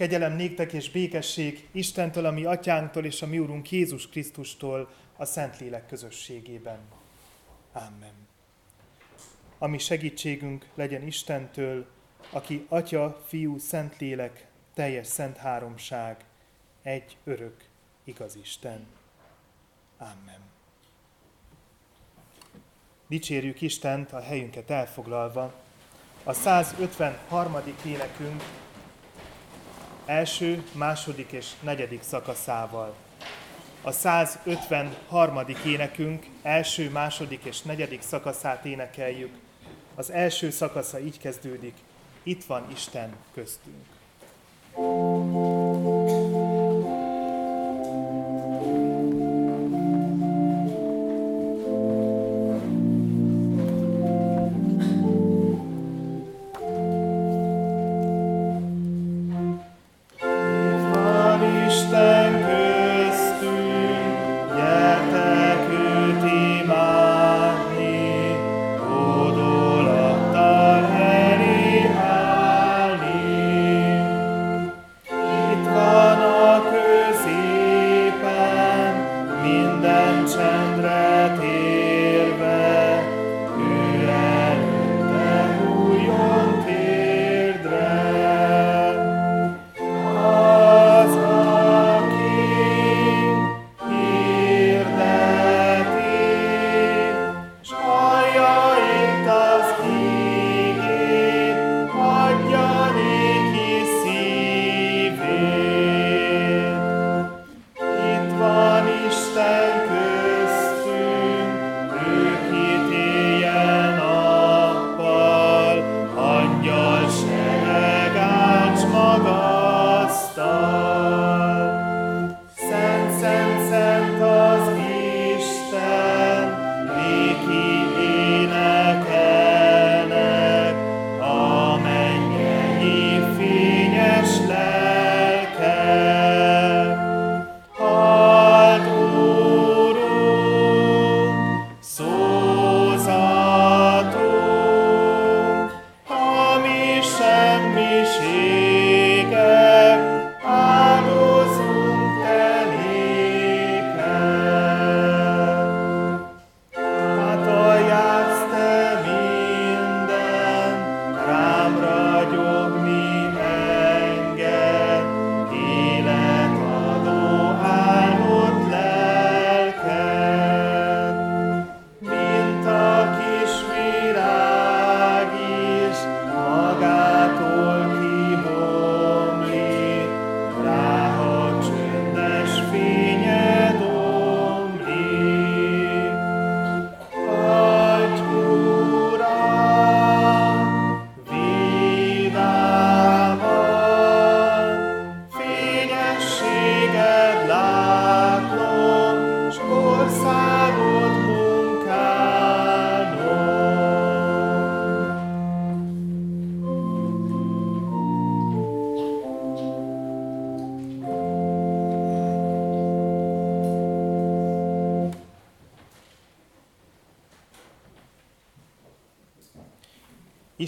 Kegyelem néktek és békesség Istentől, a mi atyánktól és a mi úrunk Jézus Krisztustól a Szentlélek közösségében. Amen. Ami segítségünk legyen Istentől, aki Atya, Fiú, Szentlélek, teljes szent háromság, egy örök, igaz Isten. Amen. Dicsérjük Istent a helyünket elfoglalva. A 153. énekünk első, második és negyedik szakaszával. A 153. énekünk első, második és negyedik szakaszát énekeljük. Az első szakasza így kezdődik, itt van Isten köztünk. thank you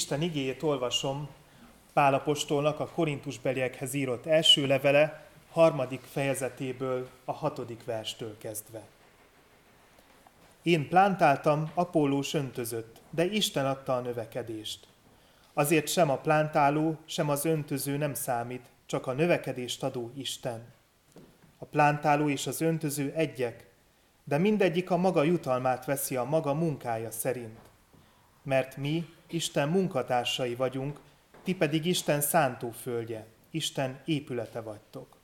Isten igéjét olvasom Pálapostolnak a Korintusbeliekhez írott első levele, harmadik fejezetéből, a hatodik verstől kezdve. Én plántáltam, Apollós öntözött, de Isten adta a növekedést. Azért sem a plántáló, sem az öntöző nem számít, csak a növekedést adó Isten. A plántáló és az öntöző egyek, de mindegyik a maga jutalmát veszi a maga munkája szerint. Mert mi, Isten munkatársai vagyunk, ti pedig Isten szántóföldje, Isten épülete vagytok.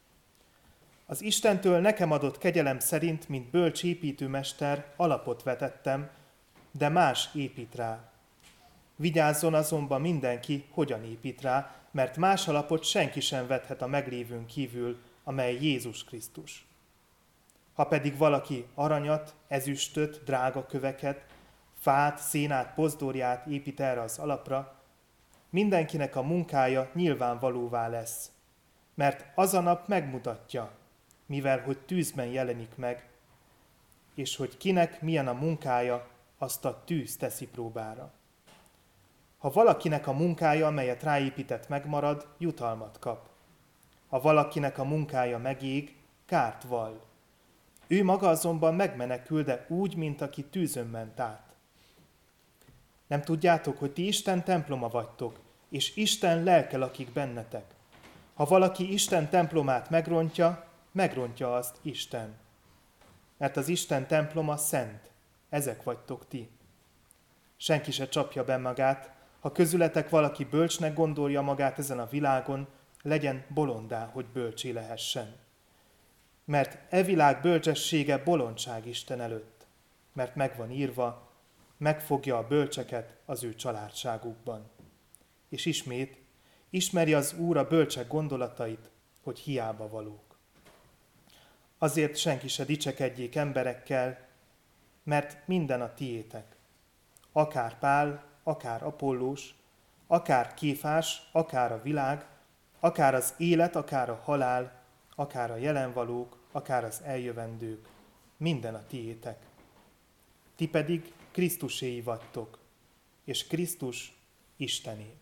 Az Istentől nekem adott kegyelem szerint, mint bölcs építőmester, alapot vetettem, de más épít rá. Vigyázzon azonban mindenki, hogyan épít rá, mert más alapot senki sem vethet a meglévőn kívül, amely Jézus Krisztus. Ha pedig valaki aranyat, ezüstöt, drága köveket, fát, szénát, pozdorját épít erre az alapra, mindenkinek a munkája nyilvánvalóvá lesz, mert az a nap megmutatja, mivel hogy tűzben jelenik meg, és hogy kinek milyen a munkája, azt a tűz teszi próbára. Ha valakinek a munkája, amelyet ráépített megmarad, jutalmat kap. Ha valakinek a munkája megég, kárt val. Ő maga azonban megmenekül, de úgy, mint aki tűzön ment át. Nem tudjátok, hogy ti Isten temploma vagytok, és Isten lelke lakik bennetek. Ha valaki Isten templomát megrontja, megrontja azt Isten. Mert az Isten temploma szent, ezek vagytok ti. Senki se csapja be magát, ha közületek valaki bölcsnek gondolja magát ezen a világon, legyen bolondá, hogy bölcsé lehessen. Mert e világ bölcsessége bolondság Isten előtt, mert megvan írva, megfogja a bölcseket az ő családságukban. És ismét, ismeri az Úr a bölcsek gondolatait, hogy hiába valók. Azért senki se dicsekedjék emberekkel, mert minden a tiétek. Akár Pál, akár Apollós, akár Kéfás, akár a világ, akár az élet, akár a halál, akár a jelenvalók, akár az eljövendők, minden a tiétek. Ti pedig Krisztuséi vagytok, és Krisztus Istené.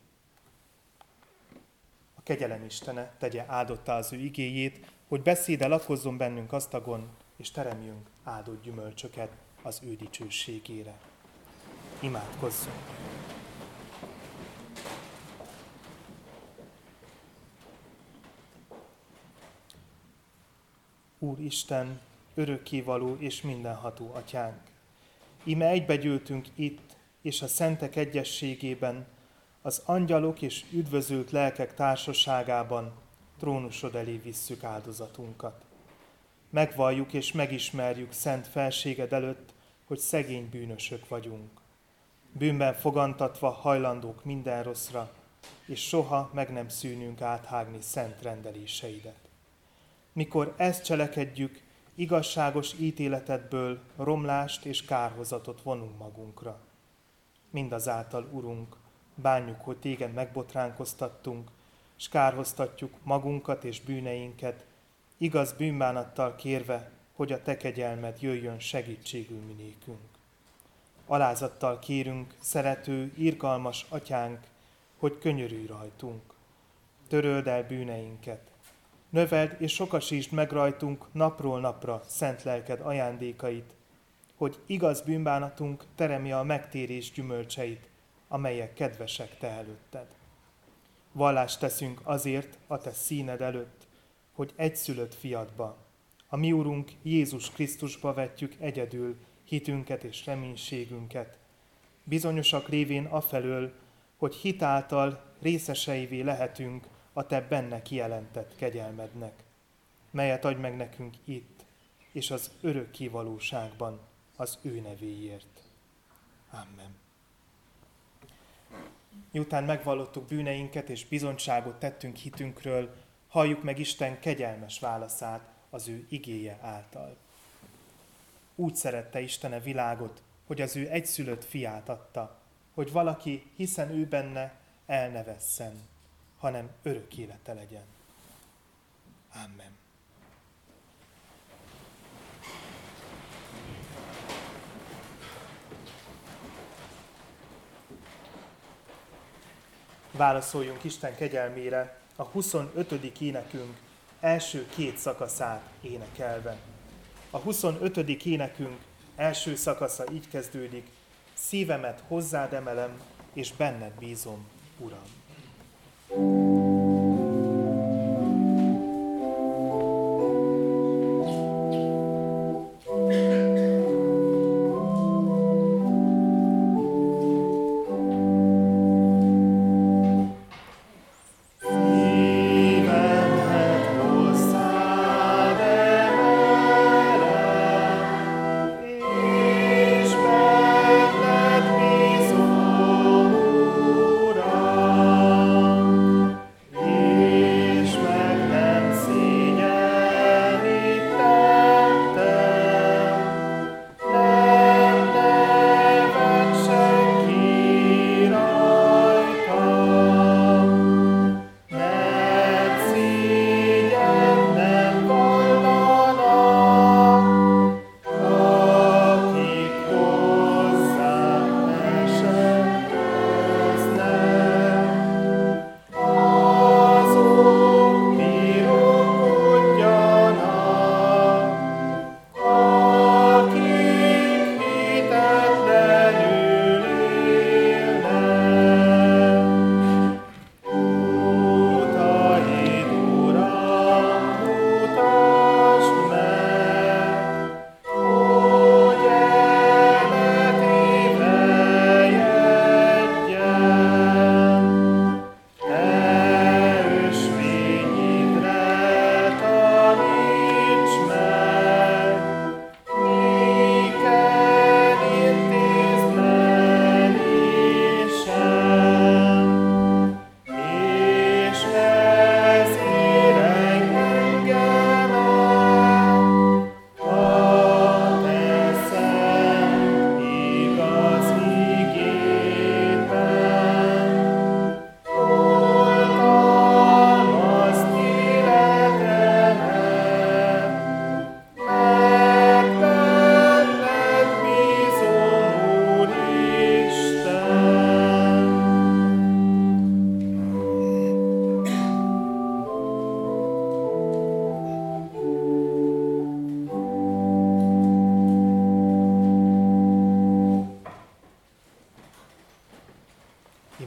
A kegyelem Istene tegye áldotta az ő igéjét, hogy beszéde lakozzon bennünk asztagon, és teremjünk áldott gyümölcsöket az ő dicsőségére. Imádkozzunk! Úr Isten, örökkévaló és mindenható atyánk. Ime egybegyűltünk itt, és a szentek egyességében, az angyalok és üdvözült lelkek társaságában trónusod elé visszük áldozatunkat. Megvalljuk és megismerjük szent felséged előtt, hogy szegény bűnösök vagyunk. Bűnben fogantatva hajlandók minden rosszra, és soha meg nem szűnünk áthágni szent rendeléseidet. Mikor ezt cselekedjük, igazságos ítéletedből romlást és kárhozatot vonunk magunkra. Mindazáltal, Urunk, bánjuk, hogy téged megbotránkoztattunk, és kárhoztatjuk magunkat és bűneinket, igaz bűnbánattal kérve, hogy a te kegyelmed jöjjön segítségül minékünk. Alázattal kérünk, szerető, irgalmas atyánk, hogy könyörülj rajtunk. Töröld el bűneinket, Növeld és sokasítsd meg rajtunk napról napra szent lelked ajándékait, hogy igaz bűnbánatunk teremje a megtérés gyümölcseit, amelyek kedvesek te előtted. Vallást teszünk azért a te színed előtt, hogy egyszülött fiadba, a mi Urunk Jézus Krisztusba vetjük egyedül hitünket és reménységünket, bizonyosak révén afelől, hogy hitáltal részeseivé lehetünk a te benne kijelentett kegyelmednek, melyet adj meg nekünk itt, és az örök kivalóságban az ő nevéért. Amen. Miután megvallottuk bűneinket és bizonyságot tettünk hitünkről, halljuk meg Isten kegyelmes válaszát az ő igéje által. Úgy szerette a világot, hogy az ő egyszülött fiát adta, hogy valaki, hiszen ő benne, elnevesszen hanem örök élete legyen. Amen. Válaszoljunk Isten kegyelmére a 25. énekünk első két szakaszát énekelve. A 25. énekünk első szakasza így kezdődik, szívemet hozzád emelem, és benned bízom, Uram. Thank you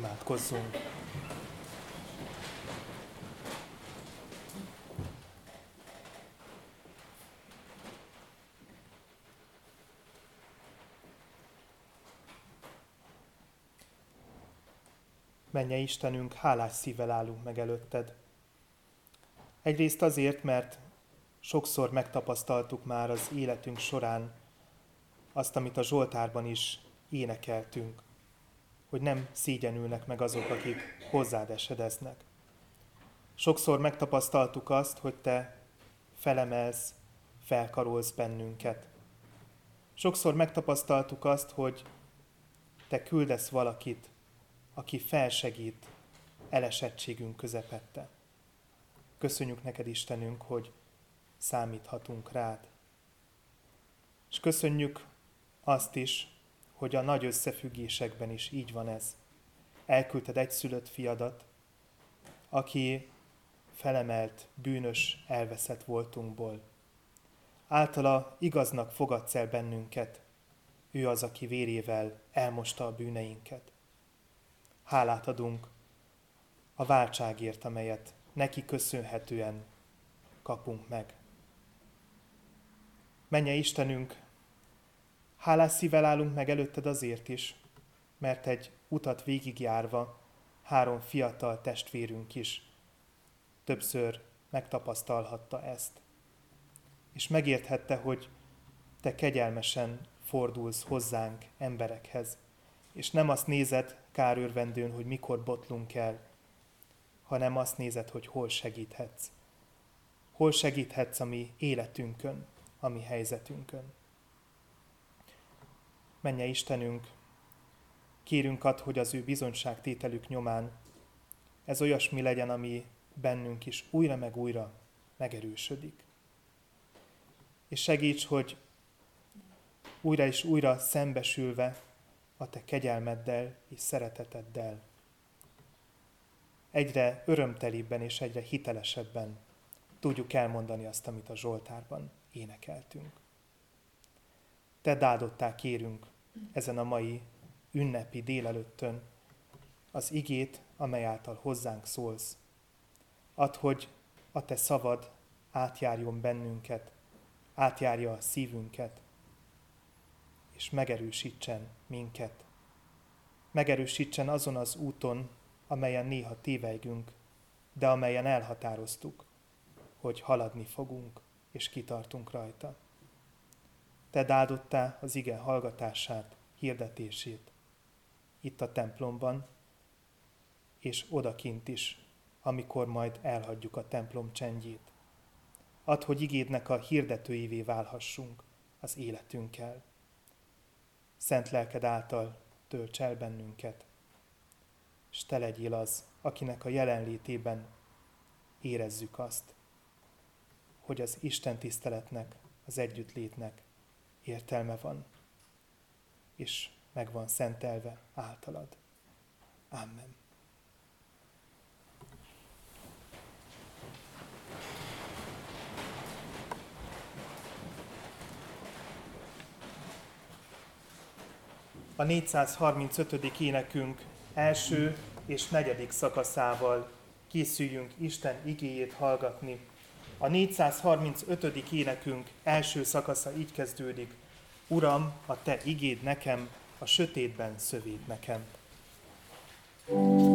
Imádkozzunk! Menje Istenünk, hálás szívvel állunk meg előtted. Egyrészt azért, mert sokszor megtapasztaltuk már az életünk során azt, amit a Zsoltárban is énekeltünk hogy nem szégyenülnek meg azok, akik hozzád esedeznek. Sokszor megtapasztaltuk azt, hogy te felemelsz, felkarolsz bennünket. Sokszor megtapasztaltuk azt, hogy te küldesz valakit, aki felsegít elesettségünk közepette. Köszönjük neked, Istenünk, hogy számíthatunk rád. És köszönjük azt is, hogy a nagy összefüggésekben is így van ez. Elküldted egy szülött fiadat, aki felemelt, bűnös, elveszett voltunkból. Általa igaznak fogadsz el bennünket, ő az, aki vérével elmosta a bűneinket. Hálát adunk a váltságért, amelyet neki köszönhetően kapunk meg. Menje Istenünk, hálás szívvel állunk meg előtted azért is, mert egy utat végigjárva három fiatal testvérünk is többször megtapasztalhatta ezt. És megérthette, hogy te kegyelmesen fordulsz hozzánk emberekhez, és nem azt nézed kárőrvendőn, hogy mikor botlunk el, hanem azt nézed, hogy hol segíthetsz. Hol segíthetsz a mi életünkön, a mi helyzetünkön. Menje Istenünk, kérünk ad, hogy az ő bizonyságtételük nyomán ez olyasmi legyen, ami bennünk is újra meg újra megerősödik. És segíts, hogy újra és újra szembesülve a te kegyelmeddel és szereteteddel egyre örömtelibben és egyre hitelesebben tudjuk elmondani azt, amit a Zsoltárban énekeltünk. Te áldottá kérünk ezen a mai ünnepi délelőttön az igét, amely által hozzánk szólsz. Add, hogy a te szavad átjárjon bennünket, átjárja a szívünket, és megerősítsen minket. Megerősítsen azon az úton, amelyen néha tévejgünk, de amelyen elhatároztuk, hogy haladni fogunk, és kitartunk rajta. Te áldottá az ige hallgatását, hirdetését, itt a templomban, és odakint is, amikor majd elhagyjuk a templom csendjét. Add, hogy igédnek a hirdetőivé válhassunk az életünkkel. Szent lelked által tölts el bennünket, és te legyél az, akinek a jelenlétében érezzük azt, hogy az Isten tiszteletnek, az együttlétnek értelme van, és meg van szentelve általad. Amen. A 435. énekünk első és negyedik szakaszával készüljünk Isten igéjét hallgatni. A 435. énekünk első szakasza így kezdődik. Uram, a te igéd nekem, a sötétben szövét nekem. thank you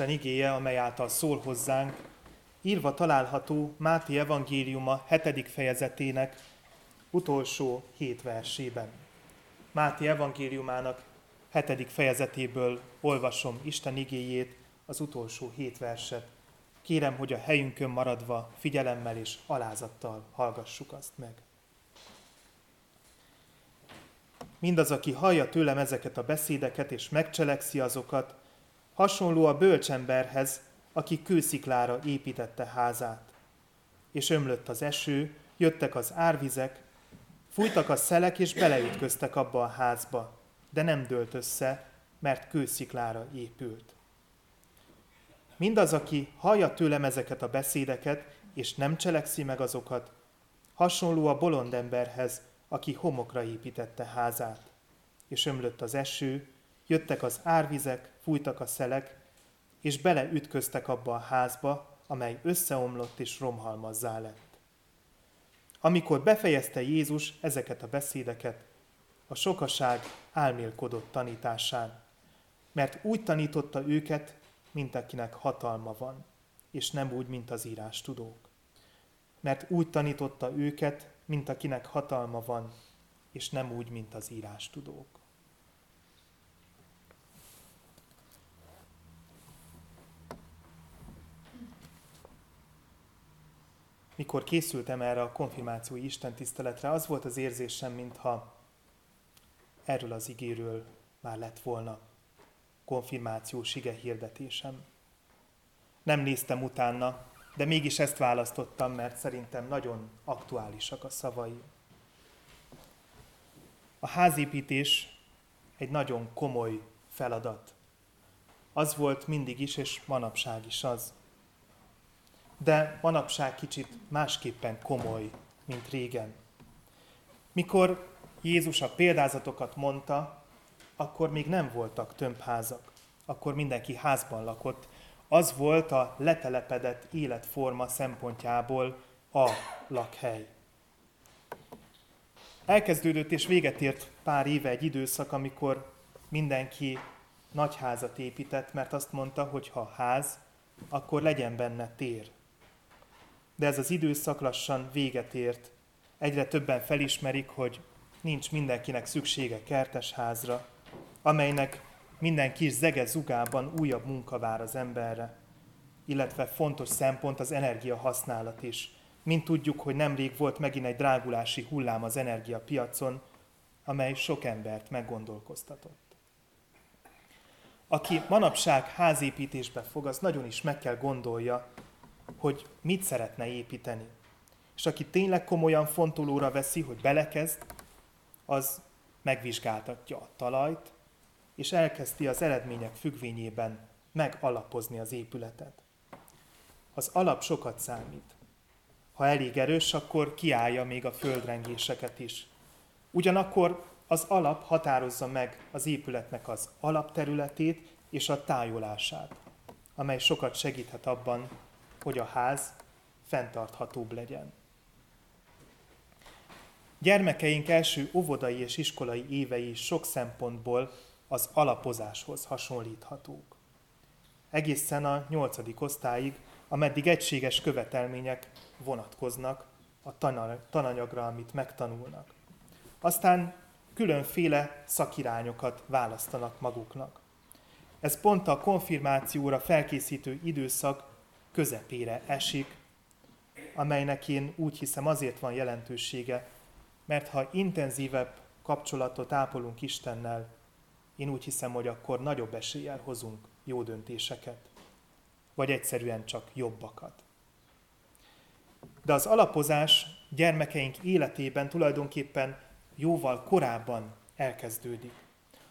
Isten igéje, amely által szól hozzánk, írva található Máté evangéliuma 7. fejezetének utolsó hét versében. Máté evangéliumának 7. fejezetéből olvasom Isten igéjét, az utolsó hét verset. Kérem, hogy a helyünkön maradva figyelemmel és alázattal hallgassuk azt meg. Mindaz, aki hallja tőlem ezeket a beszédeket és megcselekszi azokat, hasonló a bölcsemberhez, aki kősziklára építette házát. És ömlött az eső, jöttek az árvizek, fújtak a szelek, és beleütköztek abba a házba, de nem dőlt össze, mert kősziklára épült. Mindaz, aki hallja tőlem ezeket a beszédeket, és nem cselekszi meg azokat, hasonló a bolond emberhez, aki homokra építette házát. És ömlött az eső, jöttek az árvizek, fújtak a szelek, és beleütköztek abba a házba, amely összeomlott és romhalmazzá lett. Amikor befejezte Jézus ezeket a beszédeket, a sokaság álmélkodott tanításán, mert úgy tanította őket, mint akinek hatalma van, és nem úgy, mint az írás tudók. Mert úgy tanította őket, mint akinek hatalma van, és nem úgy, mint az írás tudók. Mikor készültem erre a konfirmációi istentiszteletre, az volt az érzésem, mintha erről az igéről már lett volna konfirmációs ige hirdetésem. Nem néztem utána, de mégis ezt választottam, mert szerintem nagyon aktuálisak a szavai. A házépítés egy nagyon komoly feladat. Az volt mindig is, és manapság is az. De manapság kicsit másképpen komoly, mint régen. Mikor Jézus a példázatokat mondta, akkor még nem voltak tömbházak. Akkor mindenki házban lakott, az volt a letelepedett életforma szempontjából a lakhely. Elkezdődött és véget ért pár éve egy időszak, amikor mindenki nagy házat épített, mert azt mondta, hogy ha ház, akkor legyen benne tér. De ez az időszak lassan véget ért. Egyre többen felismerik, hogy nincs mindenkinek szüksége kertes házra, amelynek minden kis zege zugában újabb munka vár az emberre, illetve fontos szempont az energia használat is. Mint tudjuk, hogy nemrég volt megint egy drágulási hullám az energiapiacon, amely sok embert meggondolkoztatott. Aki manapság házépítésbe fog, az nagyon is meg kell gondolja, hogy mit szeretne építeni. És aki tényleg komolyan fontolóra veszi, hogy belekezd, az megvizsgáltatja a talajt, és elkezdi az eredmények függvényében megalapozni az épületet. Az alap sokat számít. Ha elég erős, akkor kiállja még a földrengéseket is. Ugyanakkor az alap határozza meg az épületnek az alapterületét és a tájolását, amely sokat segíthet abban, hogy a ház fenntarthatóbb legyen. Gyermekeink első óvodai és iskolai évei sok szempontból az alapozáshoz hasonlíthatók. Egészen a nyolcadik osztályig, ameddig egységes követelmények vonatkoznak a tananyagra, amit megtanulnak. Aztán különféle szakirányokat választanak maguknak. Ez pont a konfirmációra felkészítő időszak közepére esik, amelynek én úgy hiszem azért van jelentősége, mert ha intenzívebb kapcsolatot ápolunk Istennel, én úgy hiszem, hogy akkor nagyobb eséllyel hozunk jó döntéseket, vagy egyszerűen csak jobbakat. De az alapozás gyermekeink életében tulajdonképpen jóval korábban elkezdődik.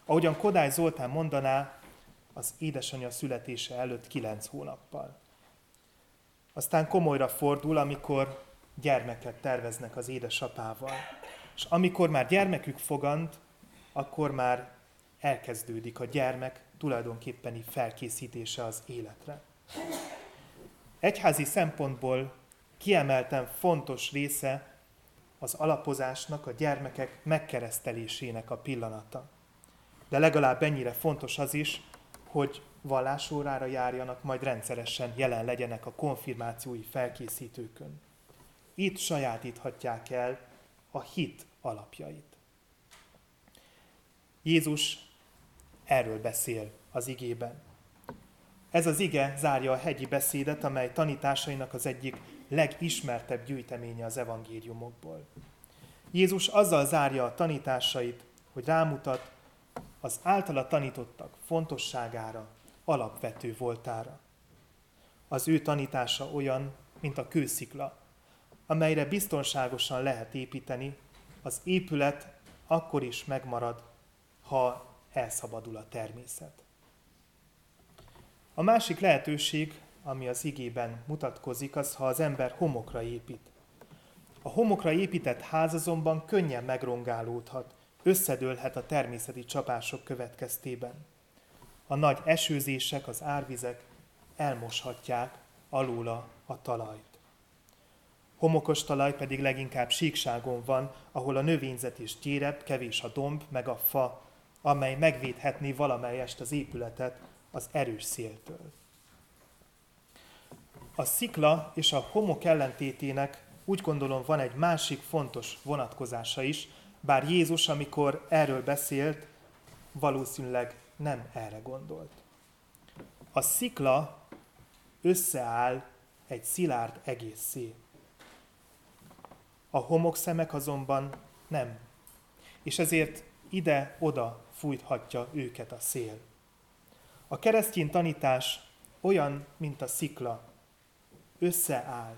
Ahogyan Kodály Zoltán mondaná, az édesanyja születése előtt kilenc hónappal. Aztán komolyra fordul, amikor gyermeket terveznek az édesapával. És amikor már gyermekük fogant, akkor már elkezdődik a gyermek tulajdonképpeni felkészítése az életre. Egyházi szempontból kiemelten fontos része az alapozásnak, a gyermekek megkeresztelésének a pillanata. De legalább ennyire fontos az is, hogy vallásórára járjanak, majd rendszeresen jelen legyenek a konfirmációi felkészítőkön. Itt sajátíthatják el a hit alapjait. Jézus erről beszél az igében. Ez az ige zárja a hegyi beszédet, amely tanításainak az egyik legismertebb gyűjteménye az evangéliumokból. Jézus azzal zárja a tanításait, hogy rámutat az általa tanítottak fontosságára, alapvető voltára. Az ő tanítása olyan, mint a kőszikla, amelyre biztonságosan lehet építeni, az épület akkor is megmarad, ha elszabadul a természet. A másik lehetőség, ami az igében mutatkozik, az, ha az ember homokra épít. A homokra épített ház azonban könnyen megrongálódhat, összedőlhet a természeti csapások következtében. A nagy esőzések, az árvizek elmoshatják alóla a talajt. Homokos talaj pedig leginkább síkságon van, ahol a növényzet is gyérebb, kevés a domb, meg a fa, amely megvédhetné valamelyest az épületet az erős széltől. A szikla és a homok ellentétének úgy gondolom van egy másik fontos vonatkozása is, bár Jézus, amikor erről beszélt, valószínűleg nem erre gondolt. A szikla összeáll egy szilárd egészé. A homokszemek azonban nem, és ezért ide-oda fújthatja őket a szél. A keresztény tanítás olyan, mint a szikla, összeáll,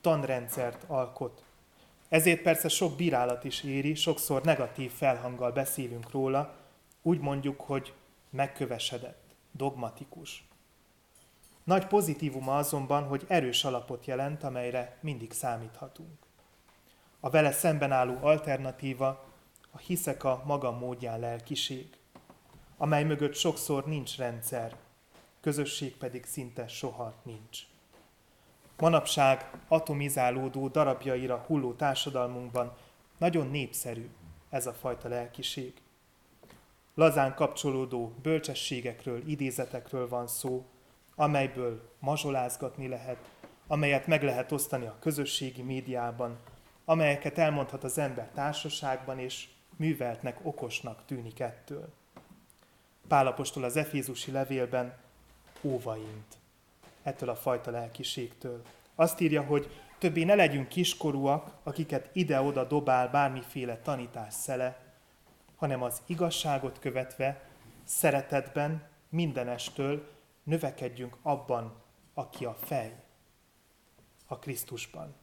tanrendszert alkot. Ezért persze sok bírálat is éri, sokszor negatív felhanggal beszélünk róla, úgy mondjuk, hogy megkövesedett, dogmatikus. Nagy pozitívuma azonban, hogy erős alapot jelent, amelyre mindig számíthatunk. A vele szemben álló alternatíva a hiszek a maga módján lelkiség, amely mögött sokszor nincs rendszer, közösség pedig szinte soha nincs. Manapság atomizálódó darabjaira hulló társadalmunkban nagyon népszerű ez a fajta lelkiség. Lazán kapcsolódó bölcsességekről, idézetekről van szó, amelyből mazsolázgatni lehet, amelyet meg lehet osztani a közösségi médiában, amelyeket elmondhat az ember társaságban, és műveltnek, okosnak tűnik ettől. Pálapostól az Efézusi levélben óvaint ettől a fajta lelkiségtől. Azt írja, hogy többé ne legyünk kiskorúak, akiket ide-oda dobál bármiféle tanítás szele, hanem az igazságot követve, szeretetben, mindenestől növekedjünk abban, aki a fej, a Krisztusban.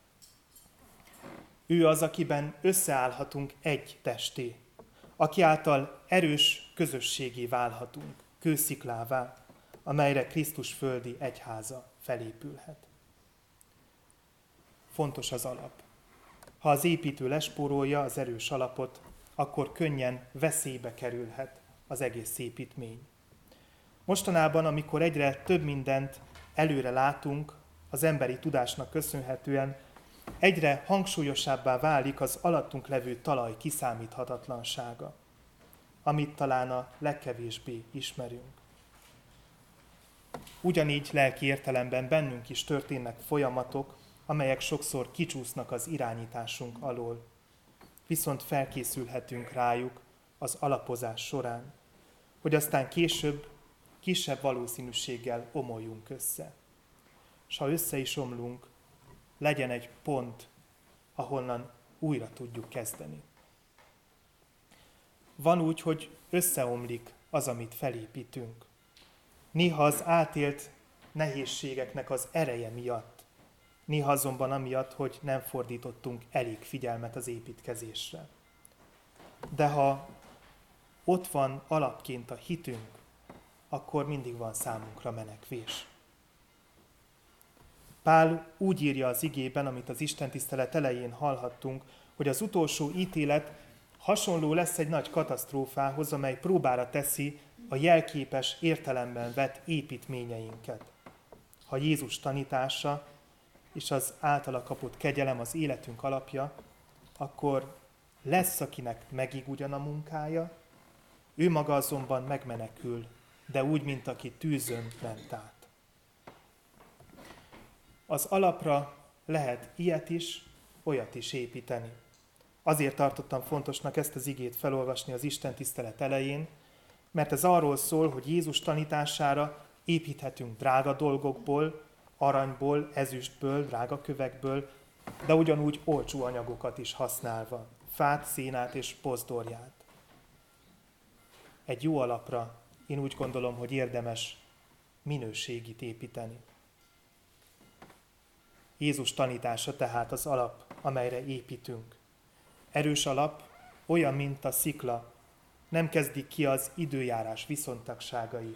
Ő az, akiben összeállhatunk egy testé, aki által erős közösségé válhatunk, kősziklává, amelyre Krisztus földi egyháza felépülhet. Fontos az alap. Ha az építő lespórolja az erős alapot, akkor könnyen veszélybe kerülhet az egész építmény. Mostanában, amikor egyre több mindent előre látunk, az emberi tudásnak köszönhetően, egyre hangsúlyosabbá válik az alattunk levő talaj kiszámíthatatlansága, amit talán a legkevésbé ismerünk. Ugyanígy lelki értelemben bennünk is történnek folyamatok, amelyek sokszor kicsúsznak az irányításunk alól. Viszont felkészülhetünk rájuk az alapozás során, hogy aztán később kisebb valószínűséggel omoljunk össze. S ha össze is omlunk, legyen egy pont, ahonnan újra tudjuk kezdeni. Van úgy, hogy összeomlik az, amit felépítünk. Néha az átélt nehézségeknek az ereje miatt, néha azonban amiatt, hogy nem fordítottunk elég figyelmet az építkezésre. De ha ott van alapként a hitünk, akkor mindig van számunkra menekvés. Pál úgy írja az igében, amit az Isten tisztelet elején hallhattunk, hogy az utolsó ítélet hasonló lesz egy nagy katasztrófához, amely próbára teszi a jelképes értelemben vett építményeinket. Ha Jézus tanítása és az általa kapott kegyelem az életünk alapja, akkor lesz, akinek megig ugyan a munkája, ő maga azonban megmenekül de úgy, mint aki tűzön ment át. Az alapra lehet ilyet is, olyat is építeni. Azért tartottam fontosnak ezt az igét felolvasni az Isten tisztelet elején, mert ez arról szól, hogy Jézus tanítására építhetünk drága dolgokból, aranyból, ezüstből, drága kövekből, de ugyanúgy olcsó anyagokat is használva, fát, szénát és pozdorját. Egy jó alapra én úgy gondolom, hogy érdemes minőségit építeni. Jézus tanítása tehát az alap, amelyre építünk. Erős alap, olyan, mint a szikla, nem kezdik ki az időjárás viszontagságai,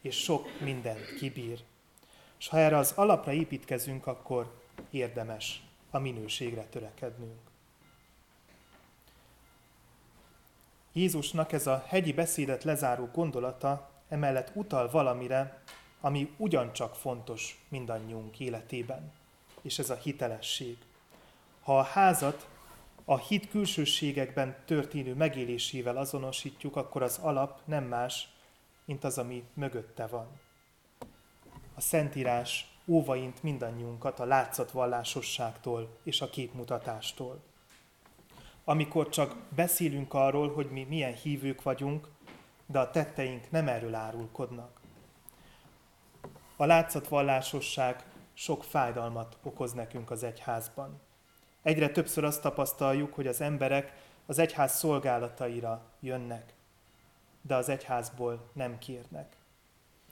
és sok mindent kibír. És ha erre az alapra építkezünk, akkor érdemes a minőségre törekednünk. Jézusnak ez a hegyi beszédet lezáró gondolata emellett utal valamire, ami ugyancsak fontos mindannyiunk életében, és ez a hitelesség. Ha a házat a hit külsőségekben történő megélésével azonosítjuk, akkor az alap nem más, mint az, ami mögötte van. A Szentírás óvaint mindannyiunkat a látszatvallásosságtól és a képmutatástól. Amikor csak beszélünk arról, hogy mi milyen hívők vagyunk, de a tetteink nem erről árulkodnak. A látszatvallásosság sok fájdalmat okoz nekünk az egyházban. Egyre többször azt tapasztaljuk, hogy az emberek az egyház szolgálataira jönnek, de az egyházból nem kérnek.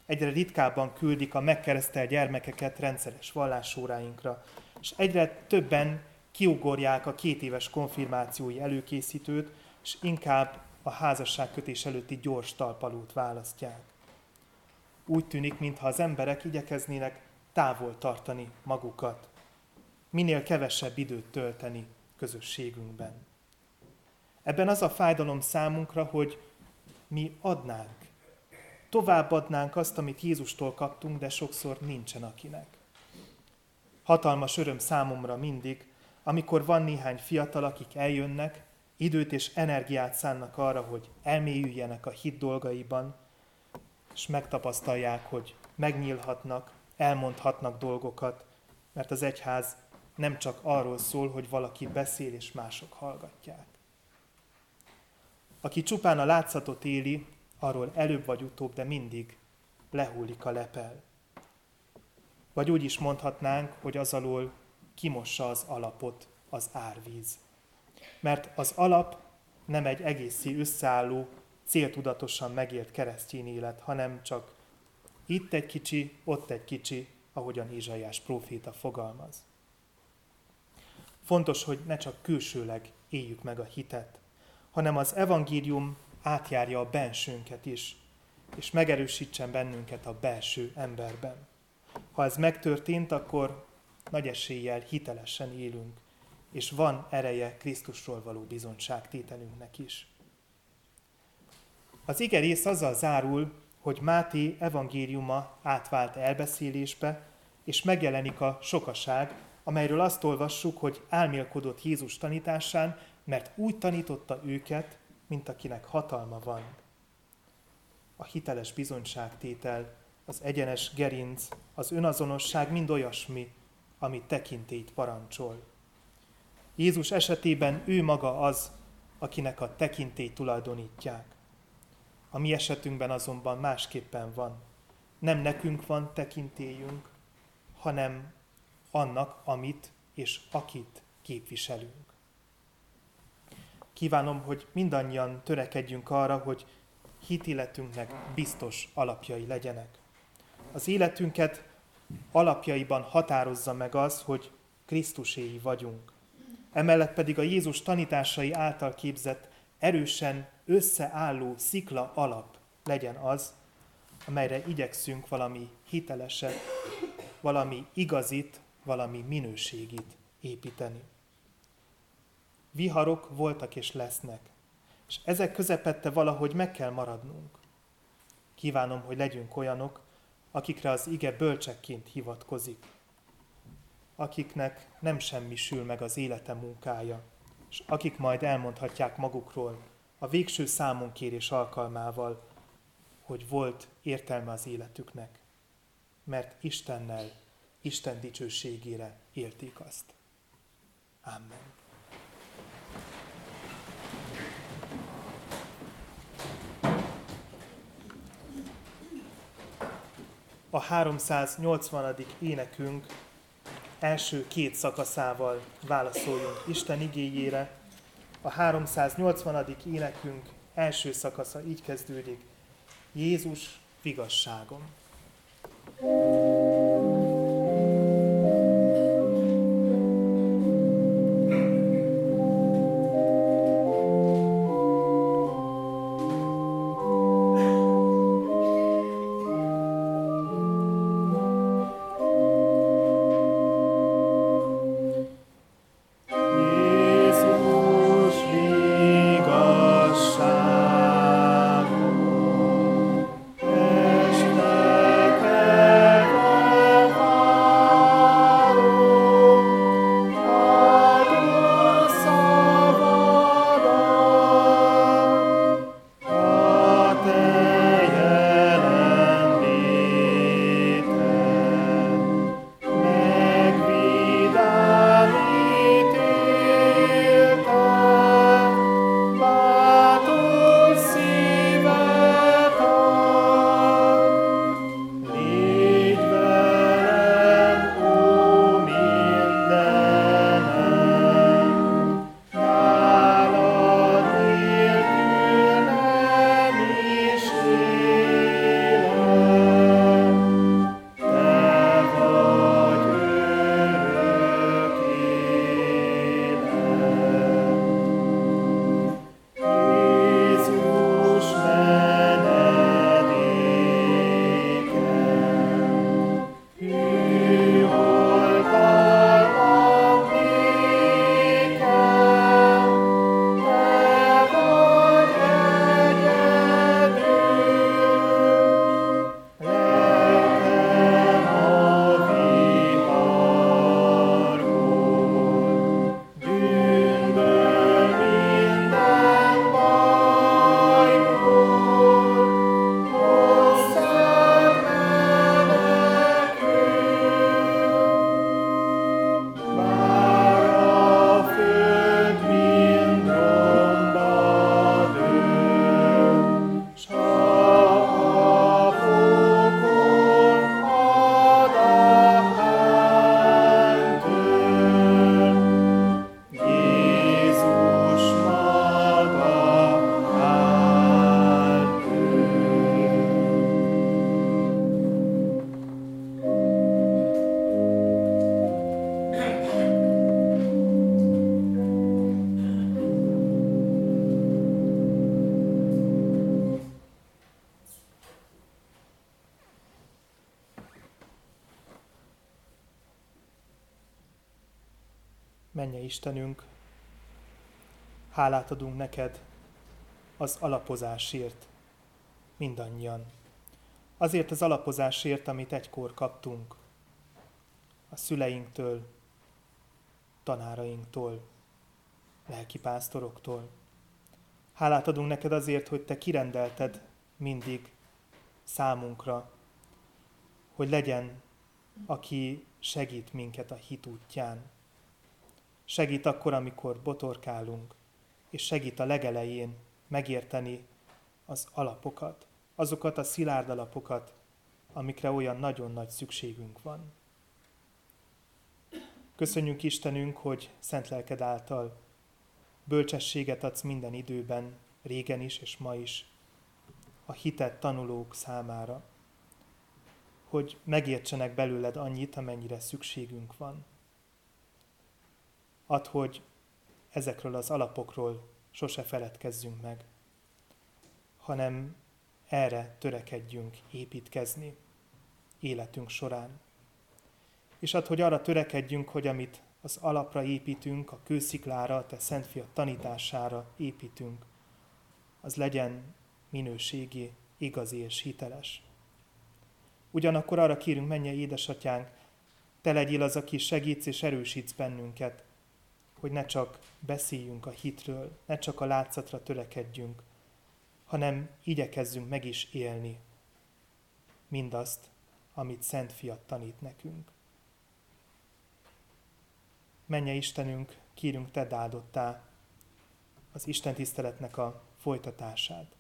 Egyre ritkábban küldik a megkeresztelt gyermekeket rendszeres vallásóráinkra, és egyre többen kiugorják a két éves konfirmációi előkészítőt, és inkább a házasságkötés előtti gyors talpalót választják. Úgy tűnik, mintha az emberek igyekeznének távol tartani magukat minél kevesebb időt tölteni közösségünkben. Ebben az a fájdalom számunkra, hogy mi adnánk, továbbadnánk azt, amit Jézustól kaptunk, de sokszor nincsen akinek. Hatalmas öröm számomra mindig, amikor van néhány fiatal, akik eljönnek, időt és energiát szánnak arra, hogy elmélyüljenek a hit dolgaiban, és megtapasztalják, hogy megnyílhatnak, elmondhatnak dolgokat, mert az egyház nem csak arról szól, hogy valaki beszél és mások hallgatják. Aki csupán a látszatot éli, arról előbb vagy utóbb, de mindig lehullik a lepel. Vagy úgy is mondhatnánk, hogy az alól kimossa az alapot az árvíz. Mert az alap nem egy egészi összeálló, céltudatosan megélt keresztény élet, hanem csak itt egy kicsi, ott egy kicsi, ahogyan Izsaiás próféta fogalmaz. Fontos, hogy ne csak külsőleg éljük meg a hitet, hanem az evangélium átjárja a bensőnket is, és megerősítsen bennünket a belső emberben. Ha ez megtörtént, akkor nagy eséllyel hitelesen élünk, és van ereje Krisztusról való bizonyságtételünknek is. Az ige rész azzal zárul, hogy Máté evangéliuma átvált elbeszélésbe, és megjelenik a sokaság, amelyről azt olvassuk, hogy álmélkodott Jézus tanításán, mert úgy tanította őket, mint akinek hatalma van. A hiteles bizonyságtétel, az egyenes gerinc, az önazonosság mind olyasmi, ami tekintélyt parancsol. Jézus esetében ő maga az, akinek a tekintélyt tulajdonítják. A mi esetünkben azonban másképpen van. Nem nekünk van tekintélyünk, hanem annak, amit és akit képviselünk. Kívánom, hogy mindannyian törekedjünk arra, hogy hitéletünknek biztos alapjai legyenek. Az életünket alapjaiban határozza meg az, hogy Krisztuséi vagyunk. Emellett pedig a Jézus tanításai által képzett erősen összeálló szikla alap legyen az, amelyre igyekszünk valami hiteleset, valami igazit, valami minőségit építeni. Viharok voltak és lesznek, és ezek közepette valahogy meg kell maradnunk. Kívánom, hogy legyünk olyanok, akikre az ige bölcsekként hivatkozik, akiknek nem semmisül meg az élete munkája, és akik majd elmondhatják magukról a végső számonkérés alkalmával, hogy volt értelme az életüknek, mert Istennel, Isten dicsőségére élték azt. Amen. A 380. énekünk első két szakaszával válaszoljunk Isten igéjére. A 380. énekünk első szakasza így kezdődik. Jézus vigasságom. Istenünk, hálát adunk neked az alapozásért, mindannyian. Azért az alapozásért, amit egykor kaptunk, a szüleinktől, tanárainktól, lelkipásztoroktól. Hálát adunk neked azért, hogy te kirendelted mindig számunkra, hogy legyen, aki segít minket a hit útján. Segít akkor, amikor botorkálunk, és segít a legelején megérteni az alapokat, azokat a szilárd alapokat, amikre olyan nagyon nagy szükségünk van. Köszönjük Istenünk, hogy szent lelked által bölcsességet adsz minden időben, régen is és ma is, a hitet tanulók számára, hogy megértsenek belőled annyit, amennyire szükségünk van. Add, hogy ezekről az alapokról sose feledkezzünk meg, hanem erre törekedjünk építkezni életünk során. És add, hogy arra törekedjünk, hogy amit az alapra építünk, a kősziklára, a te Szent Fiat tanítására építünk, az legyen minőségi, igazi és hiteles. Ugyanakkor arra kérünk, menje édesatyánk, te legyél az, aki segítsz és erősítsz bennünket, hogy ne csak beszéljünk a hitről, ne csak a látszatra törekedjünk, hanem igyekezzünk meg is élni mindazt, amit Szent Fiat tanít nekünk. Menje Istenünk, kérünk Te áldottá az Isten tiszteletnek a folytatását.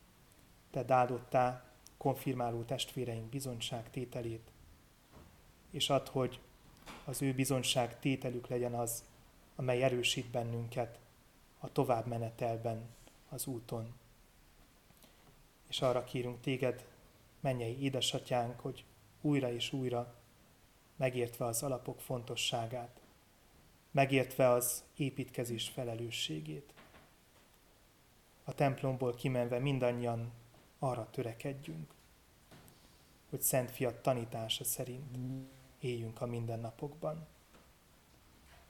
Te áldottá konfirmáló testvéreink bizonyság tételét, és add, hogy az ő bizonyság tételük legyen az, amely erősít bennünket a tovább menetelben, az úton. És arra kérünk téged, mennyei édesatyánk, hogy újra és újra, megértve az alapok fontosságát, megértve az építkezés felelősségét, a templomból kimenve mindannyian arra törekedjünk, hogy Szent Fiat tanítása szerint éljünk a mindennapokban.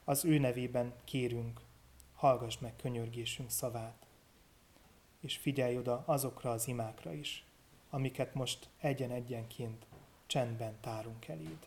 Az ő nevében kérünk, hallgass meg könyörgésünk szavát, és figyelj oda azokra az imákra is, amiket most egyen-egyenként csendben tárunk eléd.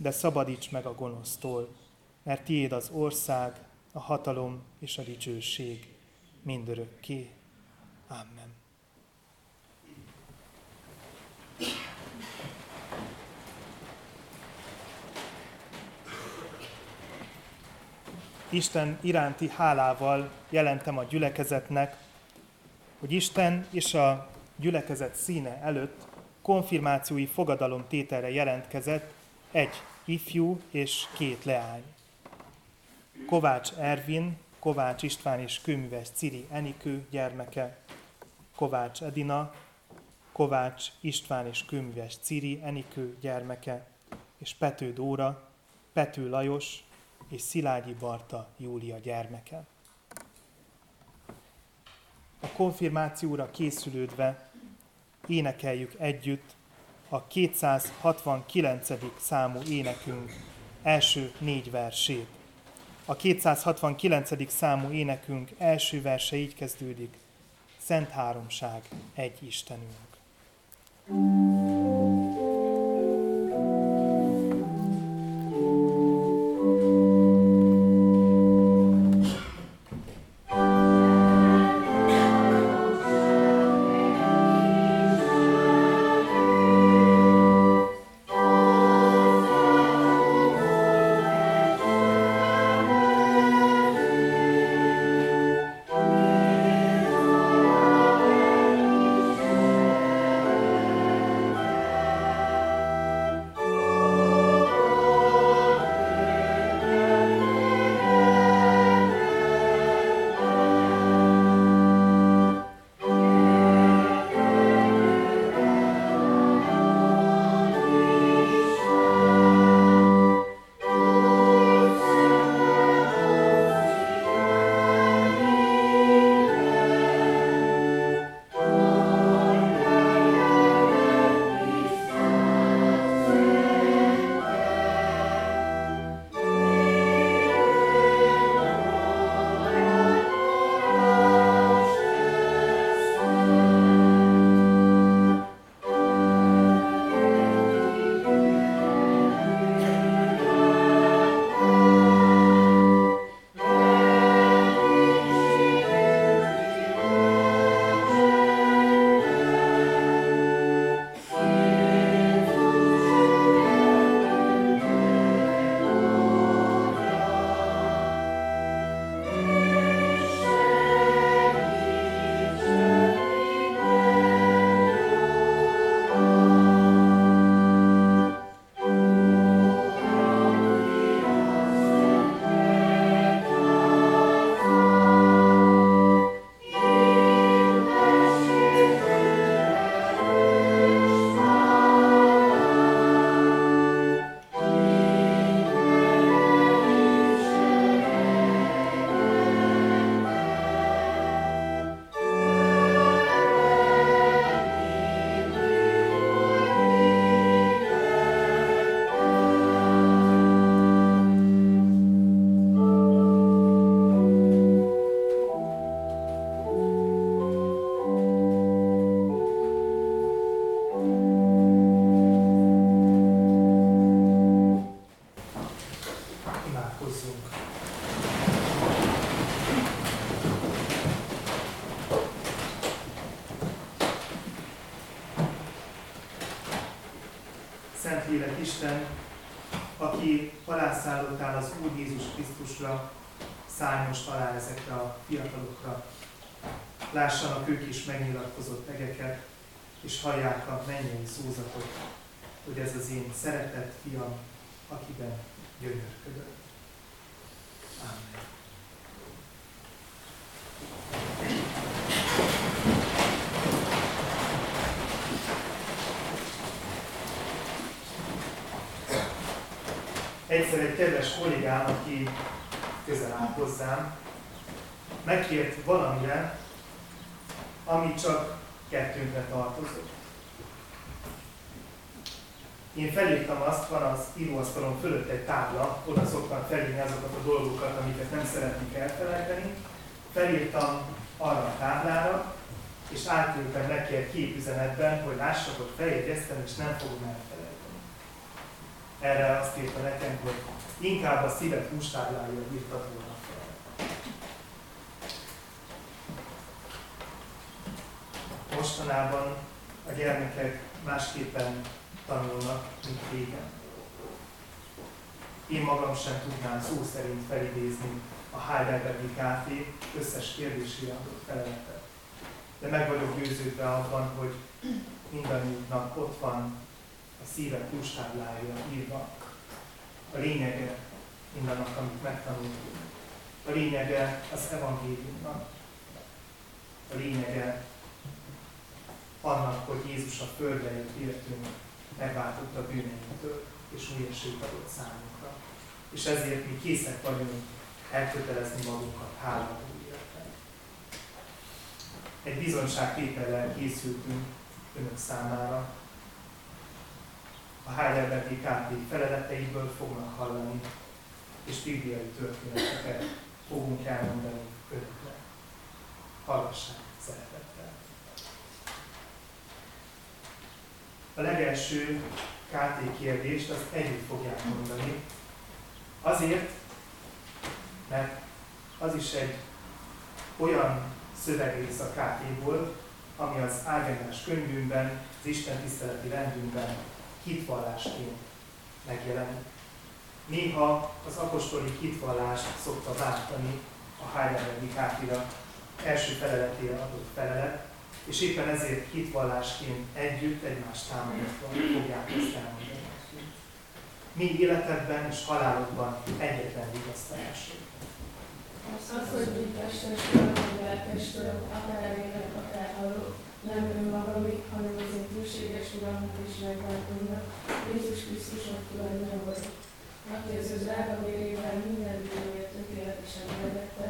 de szabadíts meg a gonosztól, mert tiéd az ország, a hatalom és a dicsőség mindörökké. Amen. Isten iránti hálával jelentem a gyülekezetnek, hogy Isten és a gyülekezet színe előtt konfirmációi fogadalom tételre jelentkezett egy ifjú és két leány. Kovács Ervin, Kovács István és kőműves Ciri Enikő gyermeke, Kovács Edina, Kovács István és kőműves Ciri Enikő gyermeke, és Pető Dóra, Pető Lajos és Szilágyi Barta Júlia gyermeke. A konfirmációra készülődve énekeljük együtt a 269. számú énekünk első négy versét. A 269. számú énekünk első verse így kezdődik. Szent Háromság, egy Istenünk. thank kedves kollégám, aki közel áll hozzám, megkért valamire, ami csak kettőnkre tartozott. Én felírtam azt, van az íróasztalon fölött egy tábla, oda szoktam felírni azokat a dolgokat, amiket nem szeretnék elfelejteni. Felírtam arra a táblára, és átküldtem neki egy képüzenetben, hogy lássak, hogy feljegyeztem, és nem fogom elfelejteni. Erre azt írta nekem, hogy inkább a szívet mustáblája írtad volna fel. Mostanában a gyermekek másképpen tanulnak, mint régen. Én magam sem tudnám szó szerint felidézni a Heidelbergi Kft. összes kérdésére adott feleletet. De meg vagyok győződve abban, hogy mindannyiunknak ott van a szíve kulcstáblája írva. A lényege mindannak, amit megtanultunk. A lényege az evangéliumnak. A lényege annak, hogy Jézus a földre jött értünk, megváltott a bűneinktől, és új esélyt adott számunkra. És ezért mi készek vagyunk elkötelezni magunkat háladó életben. Egy bizonyságtétellel készültünk önök számára. A Heidelbergi KP feleleteiből fognak hallani, és bibliai történeteket fogunk elmondani önöknek. Hallgassák szeretettel. A legelső KT kérdést azt együtt fogják mondani. Azért, mert az is egy olyan szövegrész a KT-ból, ami az ágendás könyvünkben, az Isten tiszteleti rendünkben hitvallásként megjelenik. Néha az apostoli hitvallást szokta váltani a Heidelbergi Kátira első feleletére adott felelet, és éppen ezért hitvallásként együtt egymást támogatva fogják ezt elmondani. Mi életedben és halálodban egyetlen vigasztalásod. Az, hogy vagy lelkestől, akár elérek, akár halok, nem önmagamig, hanem az én túlséges Uramnak és megváltónak, Jézus Krisztusnak tulajdon vagyok. Aki az ő drága vérével minden bűnért tökéletesen megvette,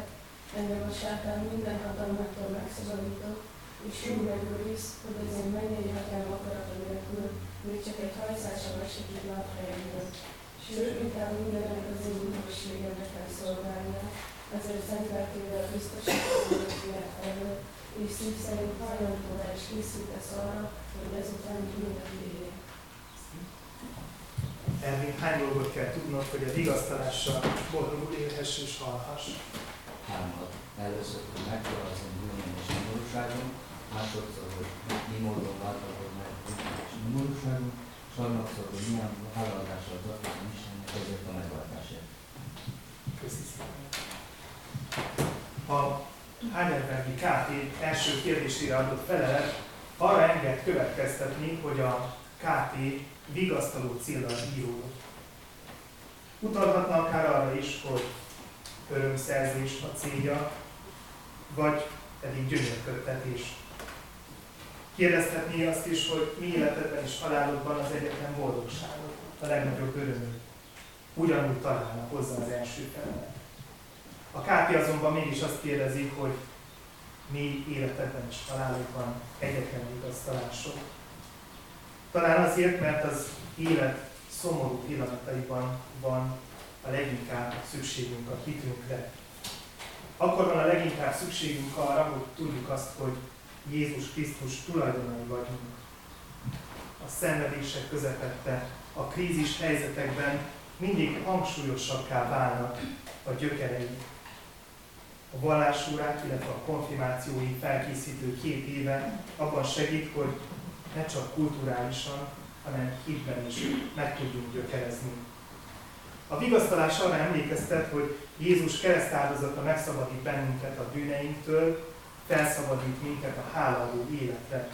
engem a sátán minden hatalmától megszabadított, és úgy megőriz, hogy az én mennyei atyám akarata nélkül, még csak egy hajszásra se tud láthelyemben. Sőt, inkább mindenek az én üdvösségemnek kell szolgálnia, ezért szent lelkével biztosítom az élet előtt, és szív szerint hajlandóra és készítesz arra, hogy ezután mindent érjék. Ervin, hány dolgot kell tudnod, hogy a vigasztalással boldogul élhess és halhass? Hármat. Először, hogy megtalálkozom bűnöm és nyomorúságom, másodszor, hogy mi módon változom meg bűnöm és nyomorúságom, és harmadszor, hogy milyen hálaadással tartozom Istennek ezért a megváltásért. Köszönöm. A Heidelbergi KT első kérdésére adott felelet arra enged következtetni, hogy a KT vigasztaló célra íródott. Utalhatna akár arra is, hogy örömszerzés a célja, vagy pedig gyönyörködtetés. Kérdezhetné azt is, hogy mi életedben és halálodban az egyetlen boldogságot, a legnagyobb örömöt. Ugyanúgy találna hozzá az első felelet. A KP azonban mégis azt kérdezi, hogy mi életedben és halálodban egyetlen vigasztalásod. Talán azért, mert az élet szomorú pillanataiban van a leginkább szükségünk a hitünkre. Akkor van a leginkább szükségünk arra, hogy tudjuk azt, hogy Jézus Krisztus tulajdonai vagyunk. A szenvedések közepette, a krízis helyzetekben mindig hangsúlyosabbá válnak a gyökerei. A vallásórák, illetve a konfirmációi felkészítő két éve abban segít, hogy ne csak kulturálisan, hanem hitben is meg tudjunk gyökerezni. A vigasztalás arra emlékeztet, hogy Jézus keresztáldozata megszabadít bennünket a bűneinktől, felszabadít minket a hálaadó életre.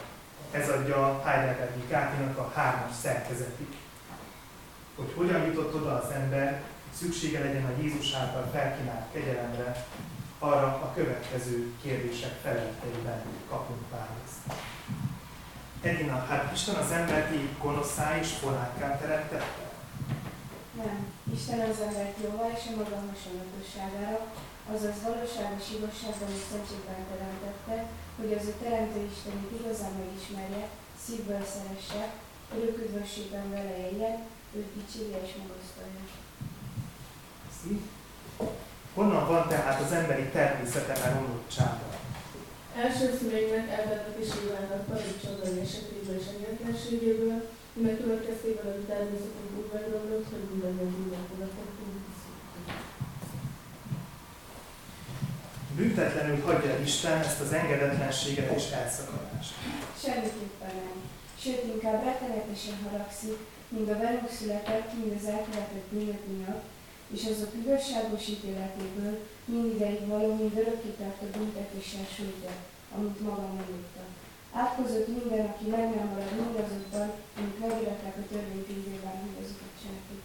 Ez adja Heidelbergi Kátinak a hármas szerkezetik. Hogy hogyan jutott oda az ember, hogy szüksége legyen a Jézus által felkínált kegyelemre, arra a következő kérdések feleleteiben kapunk választ. Edina, hát Isten az embert így gonoszá és forrákká teremtette? Nem. Isten az embert jóvá és a maga hasonlatosságára, azaz valóságos igazságban és szentségben teremtette, hogy az a teremtő Istenét igazán megismerje, szívből szeresse, örök üdvösségben vele éljen, őt dicsérje és magasztalja. Honnan van tehát az emberi természete elromlottsága? Első szüleinek elvetetésében paradicsom és és engedetlenségéből, meg következtében a természetünk úgy megromlott, hogy mindannyian bűnökövetett Büntetlenül hagyja Isten ezt az engedetlenséget és elszakadást. Semmiképpen nem. Sőt, inkább rettenetesen haragszik, mind a velünk született, mind az elkövetett bűnök miatt, és azok igazságos ítéletéből mindideig való, mind örökké tartó büntetéssel sújtja, amit maga mondta. Átkozott minden, aki meg nem marad mindazokban, amik megiratták a törvénykönyvében, hogy azokat csináljuk.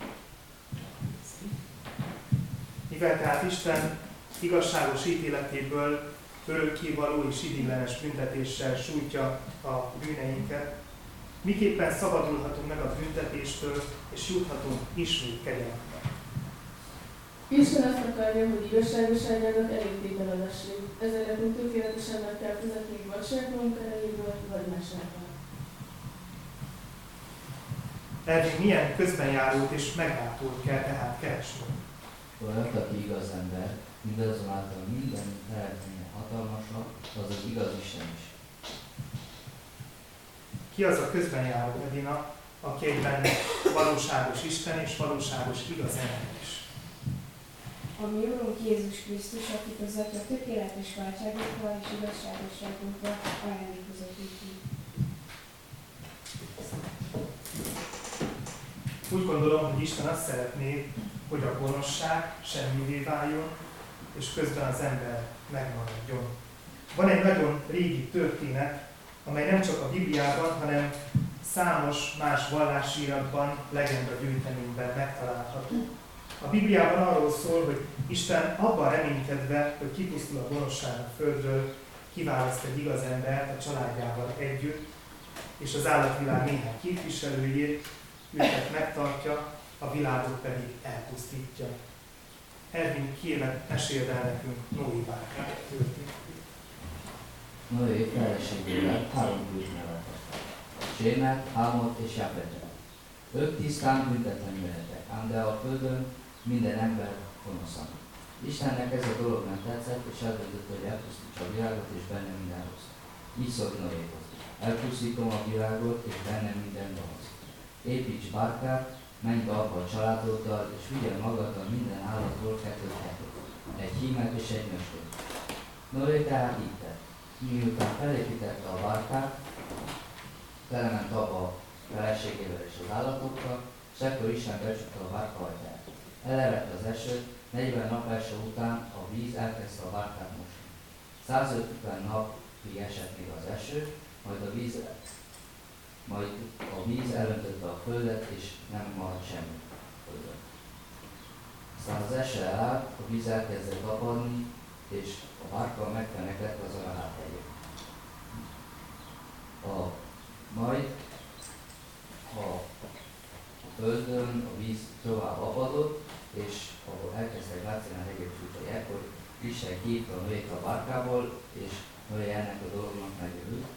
Mivel tehát Isten igazságos ítéletéből örökkévaló és idéglenes büntetéssel sújtja a bűneinket, miképpen szabadulhatunk meg a büntetéstől, és juthatunk ismét kegyelembe. Isten azt akarja, hogy igazságoságának elégtételenesség. Ezzel nekünk tökéletesen meg kell fizetni vagy saját erejéből, vagy másával. Erről milyen közbenjárót és megváltót kell tehát keresni? Olyan, aki igaz ember, mindazonáltal minden eredménye hatalmasabb, az az igaz Isten is. Ki az a közbenjáró Edina, aki egyben valóságos Isten és valóságos igaz ember? A mi Úrunk Jézus Krisztus, akit az Atya tökéletes váltságokkal és igazságosságunkkal ajándékozott. Úgy gondolom, hogy Isten azt szeretné, hogy a gonoszság semmivé váljon, és közben az ember megmaradjon. Van egy nagyon régi történet, amely nem csak a Bibliában, hanem számos más vallásíratban, legenda gyűjteményben megtalálható. A Bibliában arról szól, hogy Isten abban reménykedve, hogy kipusztul a gonoszság a földről, kiválaszt egy igaz embert a családjával együtt, és az állatvilág néhány képviselőjét, őket megtartja, a világot pedig elpusztítja. Ervin, kérlek, meséld el nekünk Noé bárkát. Noé feleségével három bűt nevetett. Sémet, Hámot és Japetet. Ők tisztán büntetlenül éltek, ám de a földön minden ember gonoszan. Istennek ez a dolog nem tetszett, és eldöntött, hogy elpusztítsa a világot, és benne minden rossz. Így szólt Noéhoz. Elpusztítom a világot, és benne minden gonosz. Építs bárkát, menj be abba a családoddal, és figyelj magaddal minden állatról kettőt egy hímet és egy nőstöt. Noé tehát így tett. Miután felépítette a bárkát, felement abba a feleségével és az állatokkal, és ekkor Isten becsukta a bárka ajtát. Elerett az eső, 40 nap eső után a víz elkezdte a bárkát mosni. 150 napig esett még az eső, majd a víz, majd a víz elöntötte a földet, és nem maradt semmi földön. Aztán az eső elállt, a víz elkezdett apadni, és a bárka megfeneklett az a hegyén. A, majd a földön a víz tovább apadott, és ahol elkezdtek látszani a hegyek csúcsai, ekkor Isten kívta Noét a bárkából, és Noé ennek a dolognak megörült,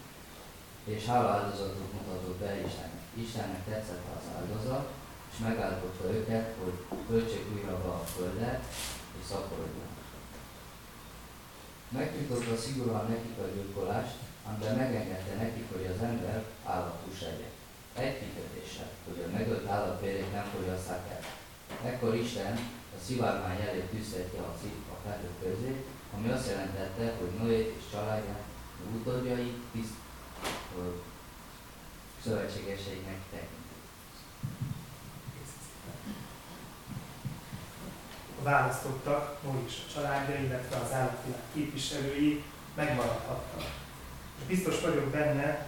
és áldozatot mutatott be Istennek. Istennek tetszett az áldozat, és megállította őket, hogy töltsék újra be a földet, és szaporodjanak. Megtiltotta szigorúan nekik a gyilkolást, de megengedte nekik, hogy az ember állatus legyen. Egy kikötéssel, hogy a megölt állatvérét nem fogyasszák el. Ekkor Isten a szivárvány elé tűzhetje a, a felhők közé, ami azt jelentette, hogy Noé és családját, utódjai tiszt, szövetségeseiknek tekintik. Választottak, Noé és a családja, illetve az állatvilág képviselői megmaradhattak. Biztos vagyok benne,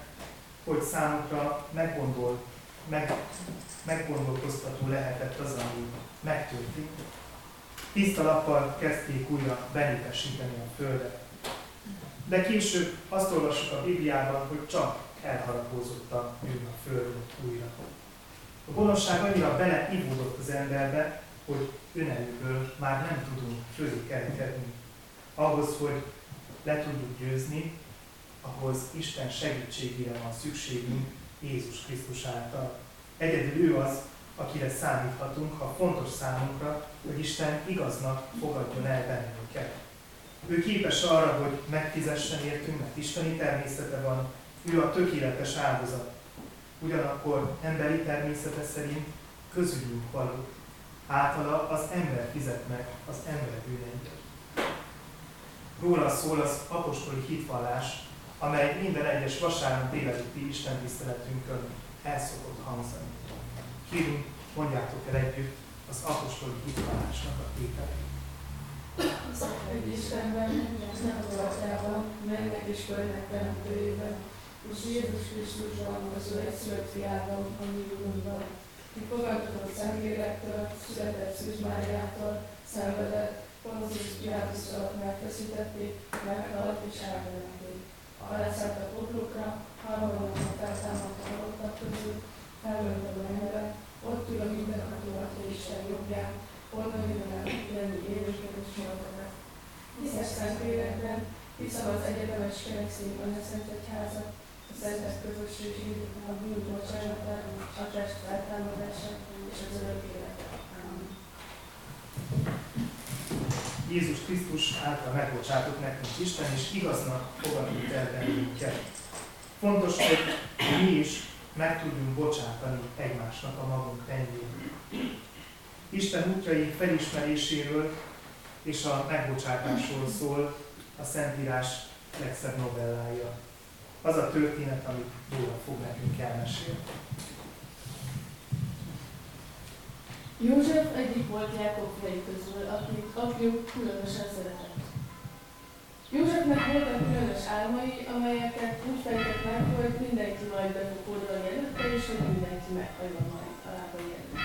hogy számukra meggondol, meg, meggondolkoztató lehetett az, ami megtörtént, Tiszta lappal kezdték újra benépesíteni a földet. De később azt olvassuk a Bibliában, hogy csak elharapózott a a földön újra. A gonoszság annyira beleivódott az emberbe, hogy önerőből már nem tudunk fölé kerekedni. Ahhoz, hogy le tudjuk győzni, ahhoz Isten segítségére van szükségünk Jézus Krisztus által. Egyedül ő az, akire számíthatunk, ha fontos számunkra, hogy Isten igaznak fogadjon el bennünket. Ő képes arra, hogy megfizessen értünk, mert Isteni természete van, ő a tökéletes áldozat. Ugyanakkor emberi természete szerint közülünk való. Általa az ember fizet meg az ember bűneit. Róla szól az apostoli hitvallás, amely minden egyes vasárnap délelőtti Isten tiszteletünkön el szokott hangzani. Kérünk, mondjátok el együtt az apostoli hitvallásnak a tételeit. Egy Istenben, az atyában, mennek és földnek teremtőjében, és Jézus Krisztusban, az ő egyszülött fiában, a mi Úrunkban, ki fogadott Szentlélektől, született Szűz Máriától, szenvedett, Pontius Pilatus alatt megfeszítették, meghalt és elvetették. Leszállt a poklokra, feltámadt a halottak közül, felment a mennybe, ott ül a mindenható Atya Isten jobbján, onnan jön el, jönni élőket és mordokat. Hiszek Szentlélekben, hiszem az egyetemes kerekszék a Szent Egyházat, a Szentek közösségét, a bűn bocsánatát, a test feltámadását és az örök életet. Jézus Krisztus által megbocsátott nekünk Isten, és igaznak fogadjuk el bennünket. Fontos, hogy mi is meg tudjunk bocsátani egymásnak a magunk rendjén. Isten útjai felismeréséről és a megbocsátásról szól a Szentírás legszebb novellája. Az a történet, amit róla fog nekünk elmesélni. József egyik volt Jákob fiai közül, akit apjuk különösen szeretett. Józsefnek voltak különös álmai, amelyeket úgy fejtett meg, hogy mindenki majd be fog oldani előtte, és hogy mindenki meghajva majd a lábai előtt.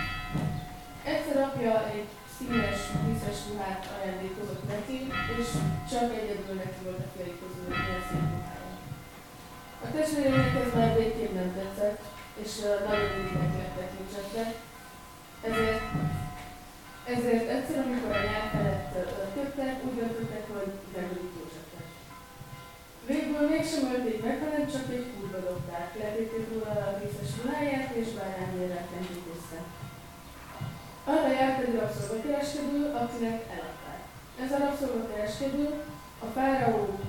Egyszer apja egy színes, vízes ruhát ajándékozott neki, és csak egyedül neki volt a fiai közül ilyen szép ruhája. A testvéreinek ez már végképp nem tetszett, és nagyon irigyek lettek Józsefre, ezért, ezért egyszer, amikor a nyár felett öltöttek, úgy döntöttek, hogy Józsefet. Végül mégsem ölték meg, hanem csak egy kurva dobták. Letépték róla a vízes ruháját, és bárányérrel kenték össze. Arra járt egy rabszolgakereskedő, akinek eladták. Ez a rabszolgakereskedő a fáraó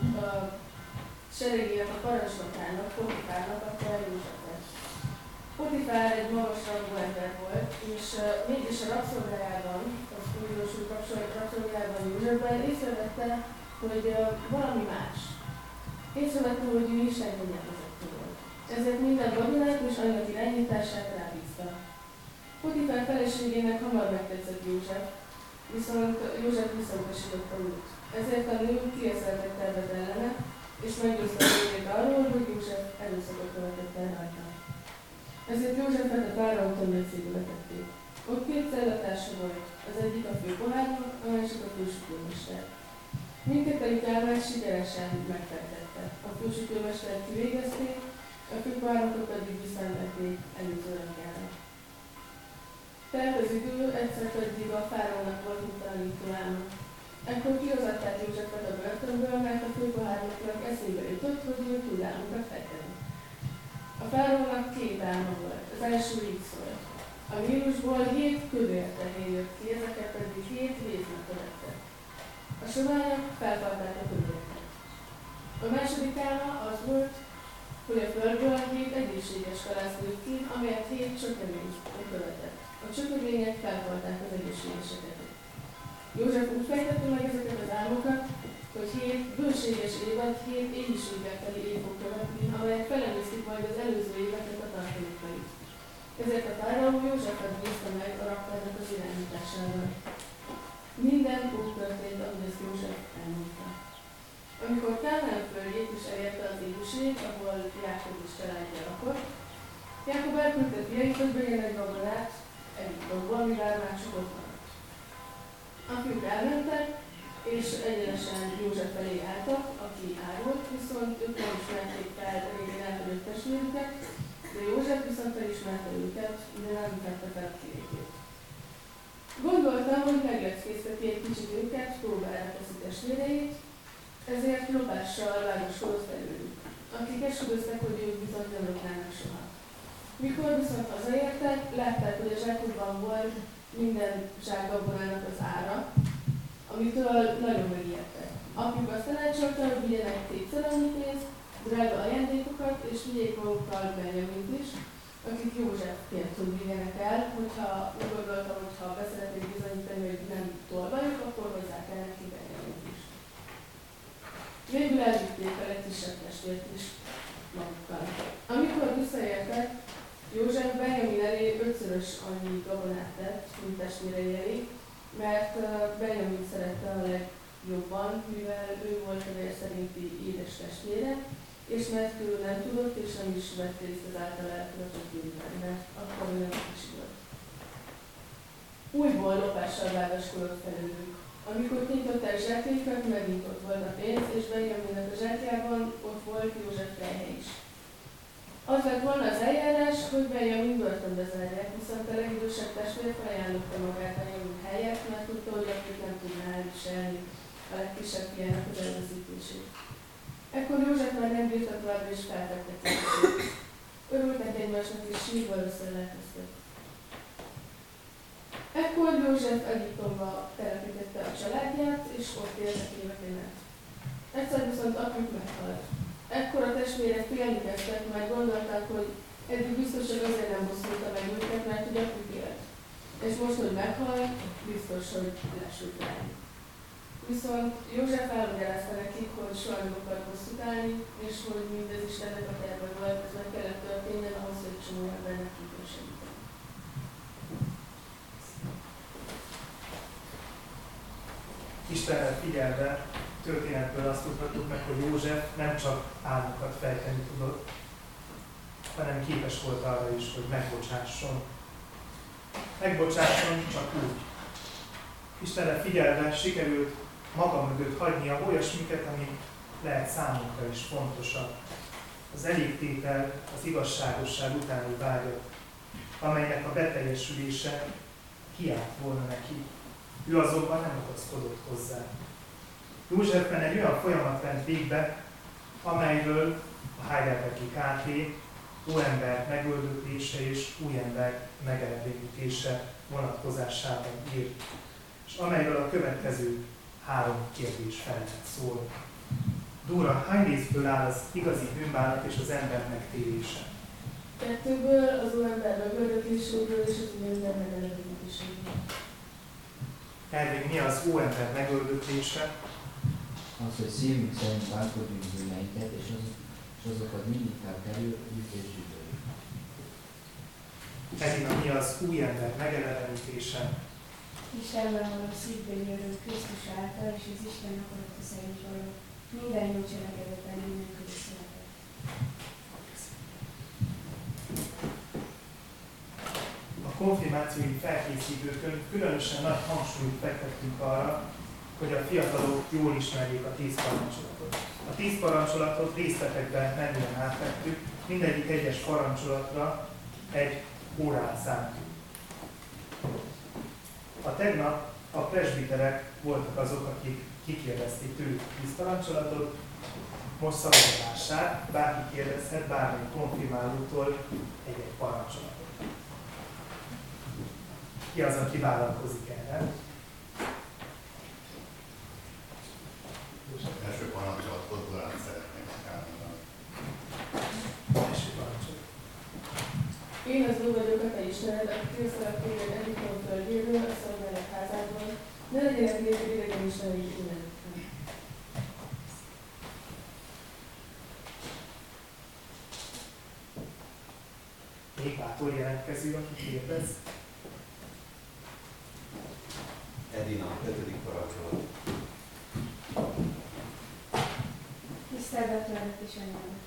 seregének a parancsnokának, Potifárnak adta el Józsefet. Potifár egy magas rangú ember volt, és uh, mégis a rabszolgájában, az újdonsult rabszolgájában Józsefben észrevette, hogy uh, valami más. Észrevette, hogy ő Isten kényelmezettő volt. Ezért minden vadonát és anyag irányítását rábízta. Potifár feleségének hamar megtetszett József, viszont József visszautasította őt. Ezért a nő kieszeltett tervet ellene, és meggyőzte a arról, hogy József erőszakot követett el rajta. Ezért Józsefet a fáraó tömlőcébe vetették. Ott két cellatársa volt, az egyik a főpohárnak, a másik a fősütőmester. Mindkettőjük állás sikeresen megfejtette. A fősütőmestert kivégezték, a főpohárokat pedig visszavették előző rangjára. Telt az idő, egyszer pedig a fáraónak volt utalító álma. Ekkor kihozatták Józsefet a börtönből, mert a főpohároknak eszébe jutott, hogy ő álmokat fejteni. A fáraónak két álma volt. Az első így szólt. A vírusból hét kövér jött ki, ezeket pedig hét véznek követtek. A soványok feltarták a kövéreket. A második álma az volt, hogy a földből hét egészséges kalász ki, amelyet hét csökevény követett. A csökevények feltarták az egészségeseket. József úgy fejtette meg ezeket az álmokat, hogy hét bőséges évad, hét éjséggel teli év fog követni, amelyek felemésztik majd az előző éveket a tartalékait. Ezért a fáraó Józsefet bízta meg a raktárnak az irányításával. Minden úgy történt, ahogy ezt József elmondta. Amikor Kálmán földjét is elérte az időség, ahol Jákob is családja lakott, Jákob elküldte fiait, hogy vegyenek babonát Egyiptomból, mivel már csak maradt. A elmentek, és egyenesen József felé álltak, aki árolt, viszont ők nem ismerték fel régen elhagyott testvérüket, de József viszont felismerte őket, de nem vette fel a képét. Gondoltam, hogy megleckézteti egy kicsit őket, próbára teszi testvéreit, ezért lopással vágoskodott felőlük, akik esküdöztek, hogy ők viszont nem lopnának soha. Mikor viszont hazaértek, látták, hogy a zsákokban volt minden zsákgabonának az ára, amitől nagyon megijedtek. Apjuk azt tanácsolta, hogy vigyenek két pénzt, drága ajándékokat, és vigyék magukkal Benjamint is, akit József kért, hogy vigyenek el, hogyha úgy gondolta, hogy ha beszeretnék bizonyítani, hogy nem tolvajuk, akkor hozzák el neki Benjamint is. Végül elvitték a legkisebb testvért is magukkal. Amikor visszaértek, József Benjamin elé ötszörös annyi gabonát tett, mint testvérei elé, mert Benjamin szerette a legjobban, mivel ő volt a vér szerinti édes testvére, és mert ő nem tudott, és nem is vett részt az által elkövetett mert akkor ő nem kicsi volt. Újból lopással vágaskodott felőlük. Amikor kinyitották zsákjaikat, megint ott volt a pénz, és Benjaminnek a zsákjában ott volt József fejhe is. Az lett volna az eljárás, hogy Benjamin börtönbe zárják, viszont a legidősebb testvér felajánlotta magát Benjamin helyet, mert tudta, hogy akik nem tudná elviselni a legkisebb fiának az elveszítését. Ekkor József már nem bírta tovább, és feltettek Örültek egymásnak, és sírva összelelkeztek. Ekkor József Egyiptomba telepítette a családját, és ott éltek éveken át. Egyszer viszont apjuk meghalt. Ekkor a testvérek félni kezdtek, mert gondolták, hogy eddig biztos, hogy azért nem bosszulta meg őket, mert ugye apjuk élt. És most, hogy meghal, biztos, hogy lesült rájuk. Viszont József elmagyarázta nekik, hogy soha nem akar bosszút állni, és hogy mindez Istennek a terve volt, ez meg kellett történjen ahhoz, hogy csomó embernek tudjon segíteni. Istenre figyelve történetből azt tudhatjuk meg, hogy József nem csak álmokat fejteni tudott, hanem képes volt arra is, hogy megbocsásson. Megbocsásson csak úgy. Istenre figyelve sikerült maga mögött hagynia olyasmiket, ami lehet számunkra is fontosabb. Az elégtétel, az igazságosság utáni vágyat, amelynek a beteljesülése kiállt volna neki. Ő azonban nem ragaszkodott hozzá. Józsefben egy olyan folyamat ment végbe, amelyről a Heidelbergi KT óember megöldöklése és új ember megelégítése vonatkozásában írt, és amelyről a következő három kérdés felett szól. Dóra, hány részből áll az igazi bűnbánat és az ember megtérése? Kettőből, az óember megöldökléséből és az ember megelégítéséből. Ervin, mi az óember megöldöklése? az, hogy szívünk szerint bánkodjunk bűneinket, és, az, és azokat mindig és zsűröljük. Edina, mi az új ember megelevenítése? Istenben való szívbeli öröm Krisztus által, és az Isten akarata szerint való minden jó cselekedetben mindenkori szeretet. A konfirmációi felkészítőkön különösen nagy hangsúlyt fektettünk arra, hogy a fiatalok jól ismerjék a tíz parancsolatot. A tíz parancsolatot részletekben menően átvettük, mindegyik egyes parancsolatra egy órát szántunk. A tegnap a presbiterek voltak azok, akik kikérdezték tőlük tíz parancsolatot, most szavazással bárki kérdezhet bármely konfirmálótól egy-egy parancsolatot. Ki az, aki vállalkozik erre? első parancsolat Kodborát szeretnék elmondani. Első parancsolat. Én az Úr vagyok a te Istened, aki készülök téged Egyiptom földjéről, a szolgálat házádból, ne legyenek nélkül idegen istenei mindenekben. Még bátor jelentkező, aki kérdez. Edina, Hetedik parancsolat. Tiszteletbe törött is anyámat.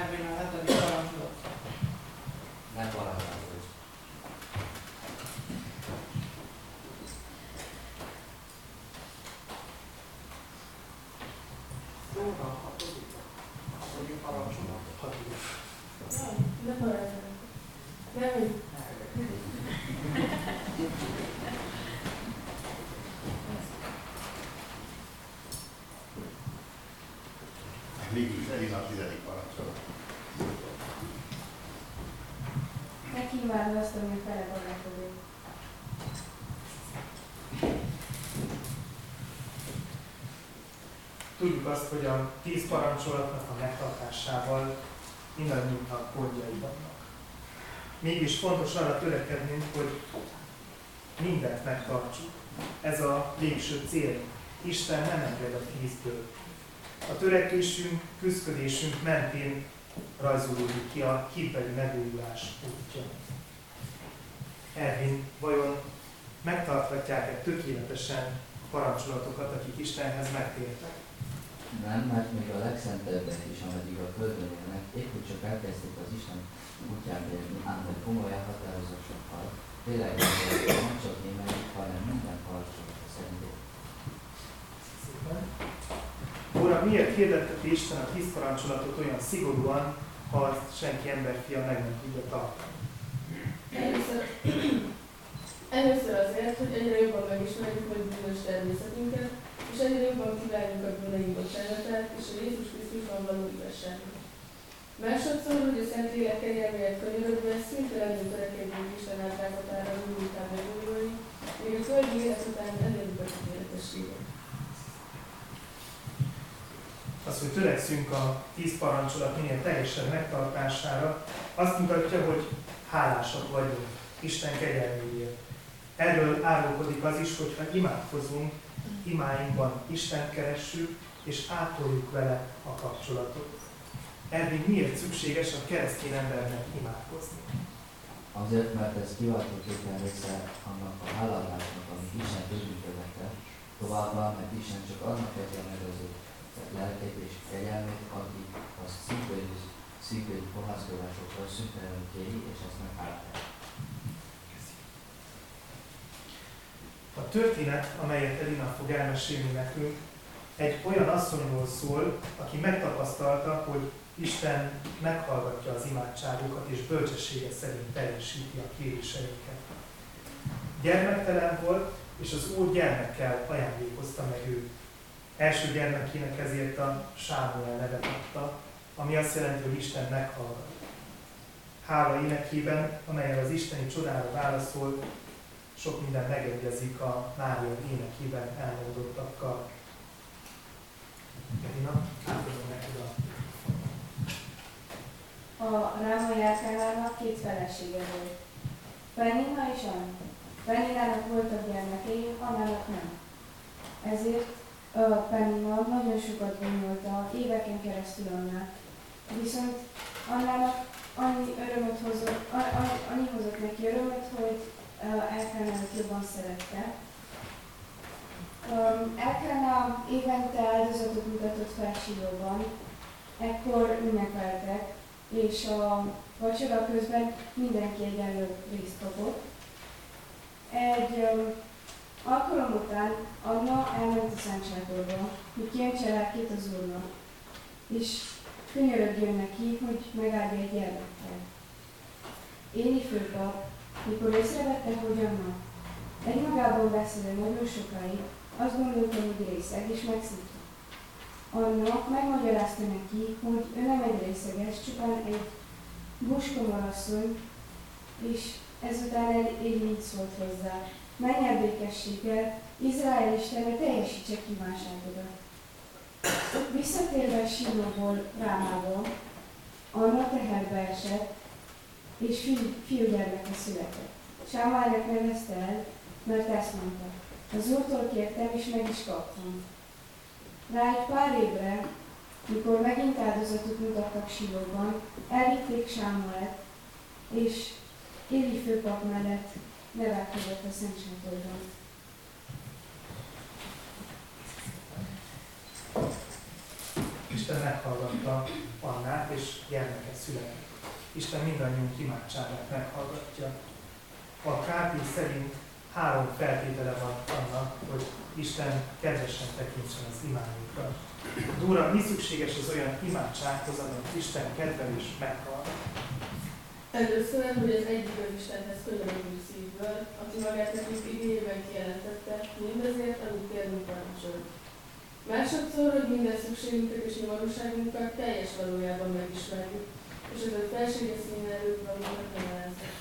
Ervin a hetedik parancsolat. Ne parázsálkozz. Jóra, hatodik. Hatodik parancsolat. Ne parázsolj. Nem, is Elina a tizedik parancsolat. Ne kívánod azt, ami a fele barátkodik. Tudjuk azt, hogy a tíz parancsolatnak a megtartásával mindannyiunknak gondjai vannak. Mégis fontos arra törekednünk, hogy mindent megtartsuk. Ez a végső cél. Isten nem enged a tízből. A törekvésünk, küzdködésünk mentén rajzolódik ki a hitbeli megújulás útja. Ervin, vajon megtarthatják-e tökéletesen parancsolatokat, akik Istenhez megtértek? Nem, mert még a legszentebben is, ameddig a földön élnek, épp hogy csak elkezdték az Isten útján élni, ám hogy komoly elhatározásokkal, tényleg nem csak némelyik, hanem minden parancsolata szerint. Szépen. Óra, miért hirdetteti Isten a tíz parancsolatot olyan szigorúan, ha azt senki emberfia meg nem tudja tartani? Először, először azért, hogy egyre jobban megismerjük hogy bűnös természetünket, és egyre jobban kívánjuk a bűneink bocsánatát és a Jézus Krisztusban való igazságot. Másodszor, hogy a Szentlélek kegyelméért könyörögve szüntelenül törekedjünk Isten átrázatára után megújulni, még a földi élet után elérjük a tökéletességet. Az, hogy törekszünk a tíz parancsolat minél teljesebb megtartására, azt mutatja, hogy hálásak vagyunk Isten kegyelméért. Erről árulkodik az is, hogyha imádkozunk, imáinkban Isten keressük, és átoljuk vele a kapcsolatot. Erről miért szükséges a keresztény embernek imádkozni? Azért, mert ez kiváltóképpen része annak a háladásnak, amit Isten tőlünk követel, továbbá, mert Isten csak annak adja meg az lelkét és kegyelmét, aki a szívbeli, szívbeli kohászkodásokkal szüntelenül kéri, és ezt meg A történet, amelyet Elina fog elmesélni nekünk, egy olyan asszonyról szól, aki megtapasztalta, hogy Isten meghallgatja az imádságokat, és bölcsessége szerint teljesíti a kéréseiket. Gyermektelen volt, és az Úr gyermekkel ajándékozta meg őt. Első gyermekének ezért a Sámuel nevet adta, ami azt jelenti, hogy Isten meghallgat. Hála énekében, amelyen az isteni csodára válaszol, sok minden megegyezik a Mária énekében elmondottakkal. Edina, átadom neked a A Ráma Járkánának két felesége volt. Penina és Anna. Peninának voltak gyermekei, Annának nem. Ezért a Penina nagyon sokat gondolta éveken keresztül Annát. Viszont Annának annyi örömöt hozott, annyi hozott neki örömöt, hogy Elkánának jobban szerette. Elkána évente áldozatot mutatott fel Silóban, ekkor ünnepeltek, és a vacsora közben mindenki egyenlő részt kapott. Egy alkalom után Anna elment a Szentságorba, hogy kijöntse az Úrnak, és könyörögjön neki, hogy megáldja egy gyermekkel. Éli főpap, mikor észrevette, hogy Anna egymagában beszélő nagyon sokáig, azt gondolta, hogy részeg, és megszívta. Anna megmagyarázta neki, hogy ő nem egy részeges, csupán egy buskomorasszony, és ezután Éli így szólt hozzá. Menj el békességgel, Izrael Istene teljesítse kívánságodat. Visszatérve Silóból Rámába, Anna teherbe esett, és fiú, fiúgyermeke született. Sámálnak nevezte el, mert ezt mondta. Az úrtól kértem, és meg is kaptam. Rá egy pár évre, mikor megint áldozatot mutattak Silóban, elvitték Sámuelet, és Évi főpap mellett nevelkedett a Szent Sátorban. Isten meghallgatta Annát, és gyermeket született. Isten mindannyiunk imádságát meghallgatja. A Kápi szerint három feltétele van annak, hogy Isten kedvesen tekintsen az imádjunkra. Dóra, mi szükséges az olyan imádsághoz, amit Isten kedvel és meghallgat? Először, hogy az egyik az Istenhez könyörülő szívből, aki magát nekünk igényében kijelentette, mindezért, amit kérünk parancsolt. Másodszor, hogy minden szükségünket és nyomorúságunkat teljes valójában megismerjük, és ez a felséges szín előtt magunkat nevelezett.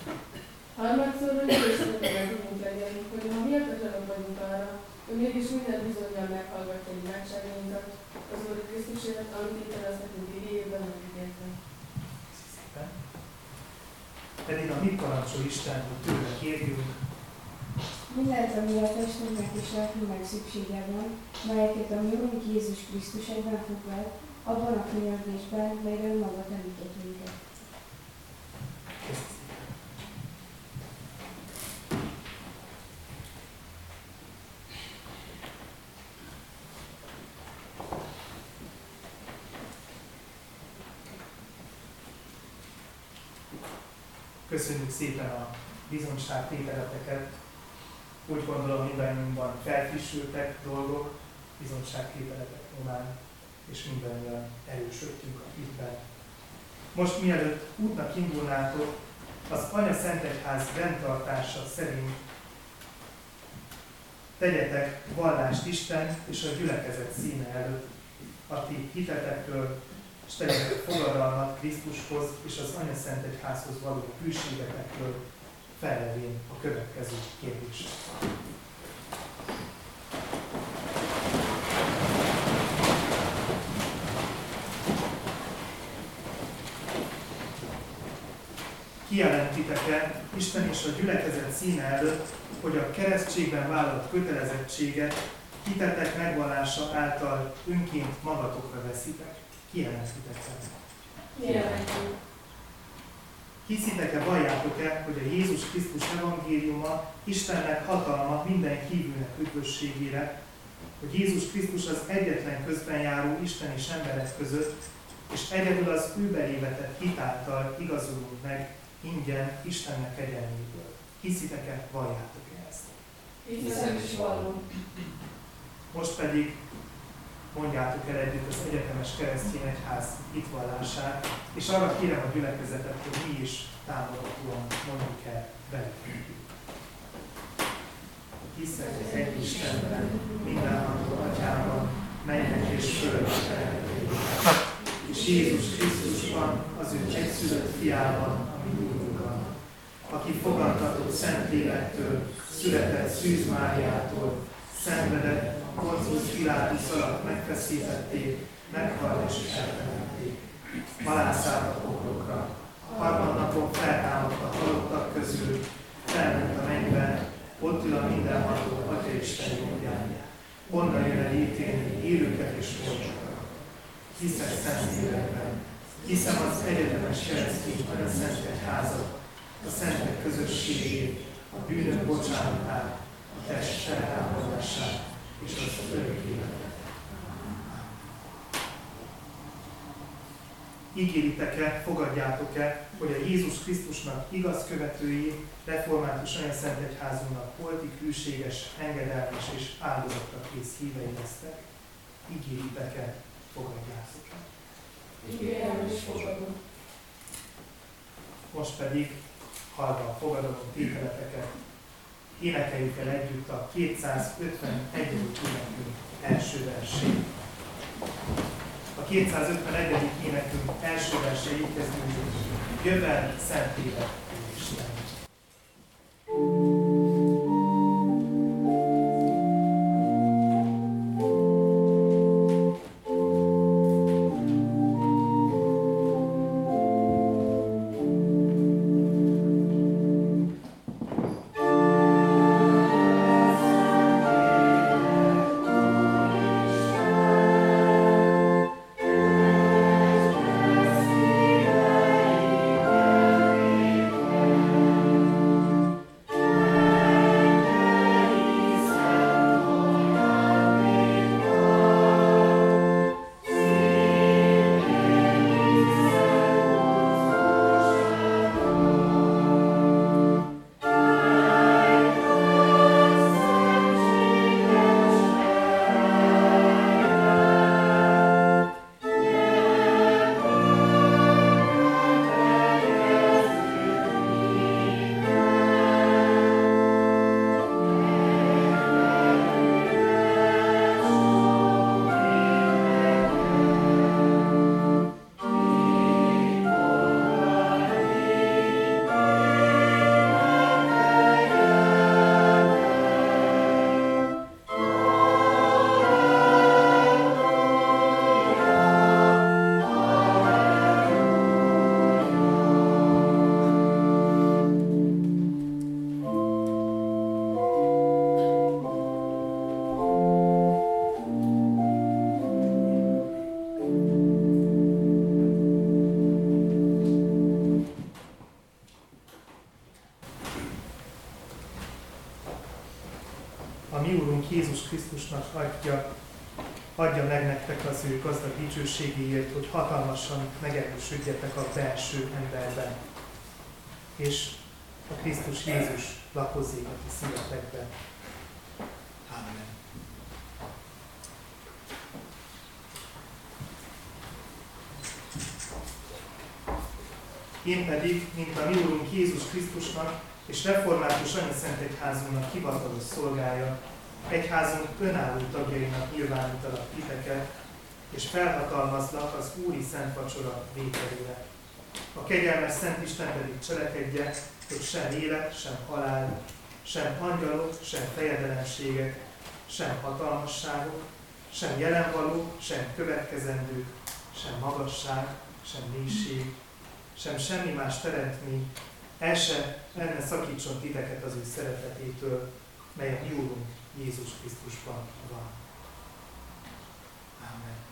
Harmadszor, hogy erőszakosan tudunk legyen, hogy ha miatatlanok vagyunk arra, hogy mégis minden bizonyal meghallgatja imádságainkat, az Úr Krisztusért, amit itt az nekünk igényében megígértem. Szépen. Pedig a mit parancsol Isten, hogy tőle kérjünk, Mindent, ami a testünknek és lelkünknek szüksége van, melyeket a mi Urunk Jézus Krisztus egyben foglal, abban a könyörgésben, melyre önmaga tanított minket. Köszönjük szépen a bizonyságtételeteket. Úgy gondolom mindannyiunkban felfrissültek dolgok, bizonyságtételetek nyomán, és mindannyian erősödtünk a hitben. Most mielőtt útnak indulnátok, az Anya Szentegyház rendtartása szerint tegyetek vallást Isten és a gyülekezet színe előtt, a ti hitetekről, és tegyetek fogadalmat Krisztushoz és az Anya Szentegyházhoz való hűségetekről, felelvén a következő kérdést. Kijelentitek-e Isten és a gyülekezet színe előtt, hogy a keresztségben vállalt kötelezettséget hitetek megvallása által önként magatokra veszitek? Kijelentitek-e? Kijelentjük. Hiszitek-e, valljátok-e, hogy a Jézus Krisztus evangéliuma Istennek hatalma minden hívőnek üdvösségére, hogy Jézus Krisztus az egyetlen közben járó Isten és emberek között, és egyedül az ő belévetett hitáltal igazolunk meg ingyen Istennek egyenléből. Hiszitek-e, valljátok-e ezt? Hiszem is vallom. Most pedig mondjátok el együtt az egyetemes keresztény egyház hitvallását, és arra kérem a gyülekezetet, hogy mi is támogatóan mondjuk el velük. Hiszek egy Istenben, mindenható Atyában, mennek és földön és Jézus Krisztusban, az ő egyszülött fiában, ami aki fogantatott Szentlélektől, született Szűz Máriától, szenvedett, Pontius Pilátus alatt megfeszítették, meghalt és eltemették. Halászállt a poklokra. Harmadnapon feltámadt a halottak közül, felment a mennybe, ott ül a mindenható Atya Isten jobbján. Onnan jön el ítélni élőket és holtokat. Hiszek szent életben, hiszem az egyetemes keresztény a Szent Egyházat, a szentek közösségét, a bűnök bocsánatát, a test feltámadását, és az örök életet. Ígéritek-e, fogadjátok-e, hogy a Jézus Krisztusnak igaz követői, református olyan szent egyházunknak holti, külséges, engedelmes és áldozatra kész hívei lesztek? Ígéritek-e, fogadjátok-e? Ígérem és fogadom. Most pedig, hallva a fogadalom tételeteket, énekeljük el együtt a 251. énekünk első versét. A 251. énekünk első verse így kezdődik. Jövel szent élet, Isten. Jövel adja, adja meg nektek az ő gazdag dicsőségéért, hogy hatalmasan megerősödjetek a belső emberben. És a Krisztus Jézus lakozzék a ti szívetekben. Amen. Én pedig, mint a mi Úrunk Jézus Krisztusnak és református Szent Egyházunknak hivatalos szolgája, egyházunk önálló tagjainak nyilvánítalak titeket, és felhatalmazlak az Úri Szent Vacsora vételére. A kegyelmes Szent Isten pedig cselekedje, hogy sem élet, sem halál, sem angyalok, sem fejedelemségek, sem hatalmasságok, sem jelenvaló, sem következendők, sem magasság, sem mélység, sem semmi más teremtmény, el se, el ne szakítson titeket az ő szeretetétől, mely a mi Jézus Krisztusban van. Amen.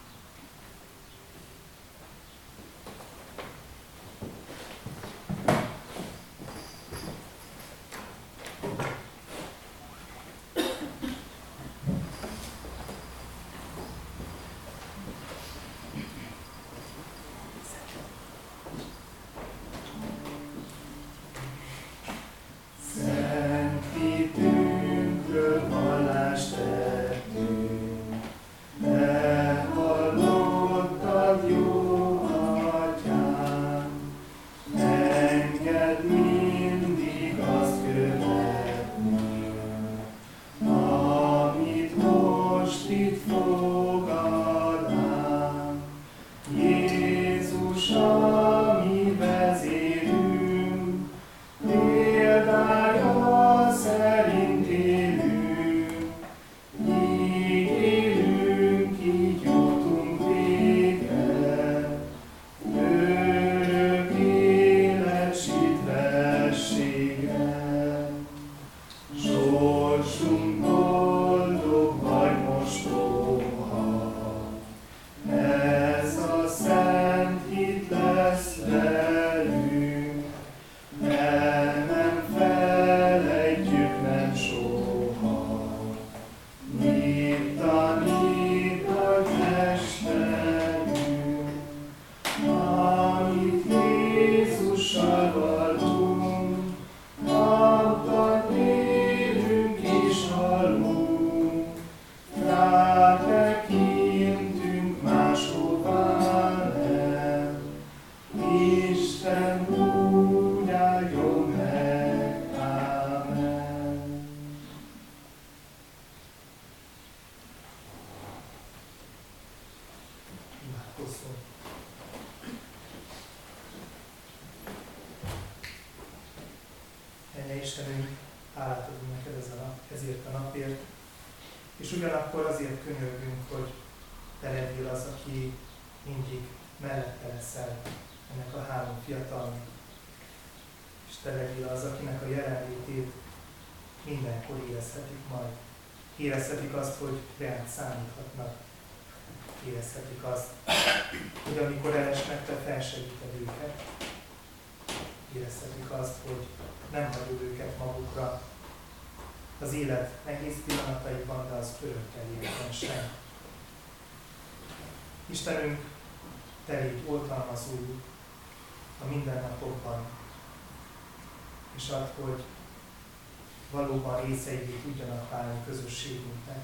Részeivé tudjanak válni közösségünknek.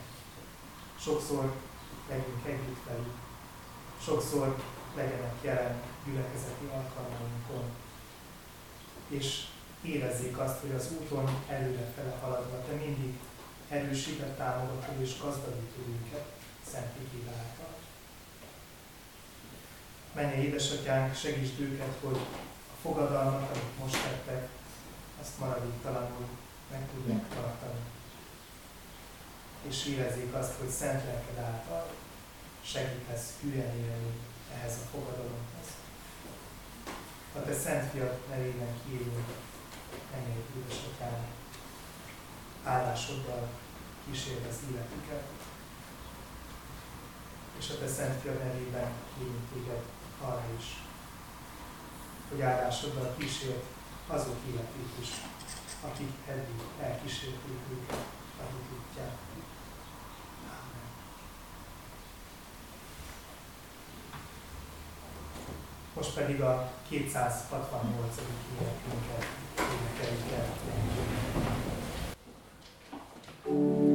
Sokszor legyünk együtt velük, sokszor legyenek jelen gyülekezeti alkalmainkon, és érezzék azt, hogy az úton előrefele haladva te mindig erősített, támogató és gazdagító őket Szent által. Menje édesatyánk, segítsd őket, hogy a fogadalmat, amit most tettek, azt maradéktalanul meg tudják tartani. És érezzék azt, hogy szent lelked által segítesz hülyen élni ehhez a fogadalomhoz. A te szent fiat nevében kérünk, ennyi édesatyám, állásoddal kísérd az életüket, és a te szent fiat nevében kérünk téged arra is, hogy állásoddal kísérd azok életét is, aki eddig elkísérték őket a hit. Most pedig a 268. énekünket énekeljük el. Thank you.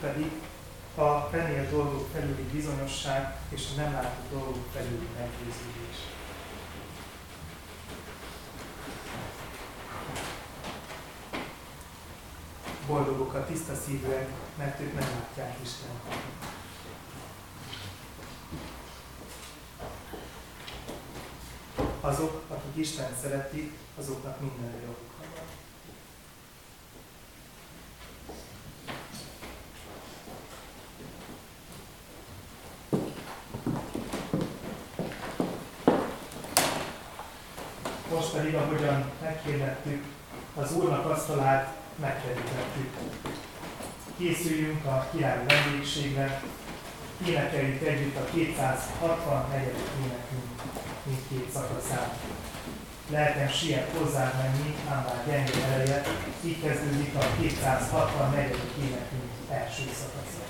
Pedig a remélt dolgok felüli bizonyosság és a nem látott dolgok felüli meggyőződés. Boldogok a tiszta szívűek, mert ők nem látják Istent. Azok, akik Isten szeretik, azoknak minden joguk van. Most pedig, meghirdettük, az Úrnak asztalát megkerítettük. Készüljünk a királyi vendégségre, énekeljük együtt a 264. énekünk mindkét szakaszán. Lelkem siet hozzád menni, ám bár gyenge ereje, így kezdődik a 264. énekünk első szakasza.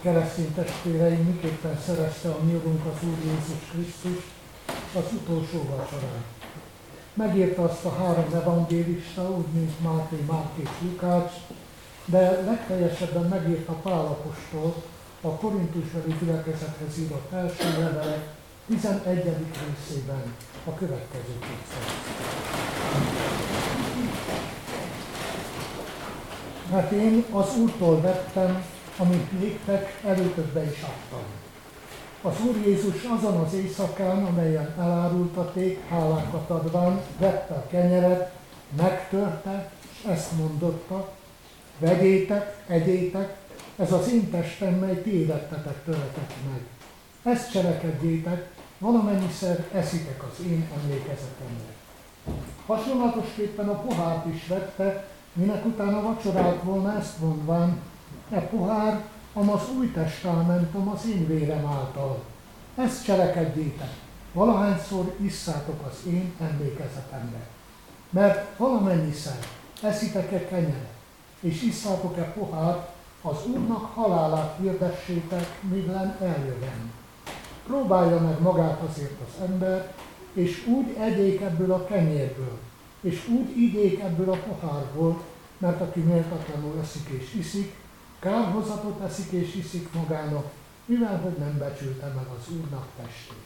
Keresztény testvéreim, miképpen szerezte a mi Urunk az Úr Jézus Krisztus az utolsó vacsorán. Megírta azt a három evangélista, úgy mint Máté, Márk és Lukács, de legteljesebben megírta Pál apostol a korintusbeli gyülekezethez írott első levele 11. részében a következő kétszer. Mert én az Úrtól vettem, amit néktek előtökbe is adtam. Az Úr Jézus azon az éjszakán, amelyen elárultaték, hálákat adván, vette a kenyeret, megtörte, és ezt mondotta, vegyétek, egyétek, ez az én testem, mely ti életetek töretek meg. Ezt cselekedjétek, valamennyiszer eszitek az én emlékezetemre. Hasonlatosképpen a pohárt is vette, minek utána vacsorált volna ezt mondván, e pohár, amaz új testamentum az én vérem által. Ezt cselekedjétek, valahányszor isszátok az én emlékezetemre. Mert valamennyiszer eszitek-e kenyeret, és isszátok-e pohár, az Úrnak halálát hirdessétek, midlen eljövem. Próbálja meg magát azért az ember, és úgy egyék ebből a kenyérből, és úgy igyék ebből a pohárból, mert aki méltatlanul eszik és iszik, kárhozatot eszik és iszik magának, mivel hogy nem becsülte meg az Úrnak testét.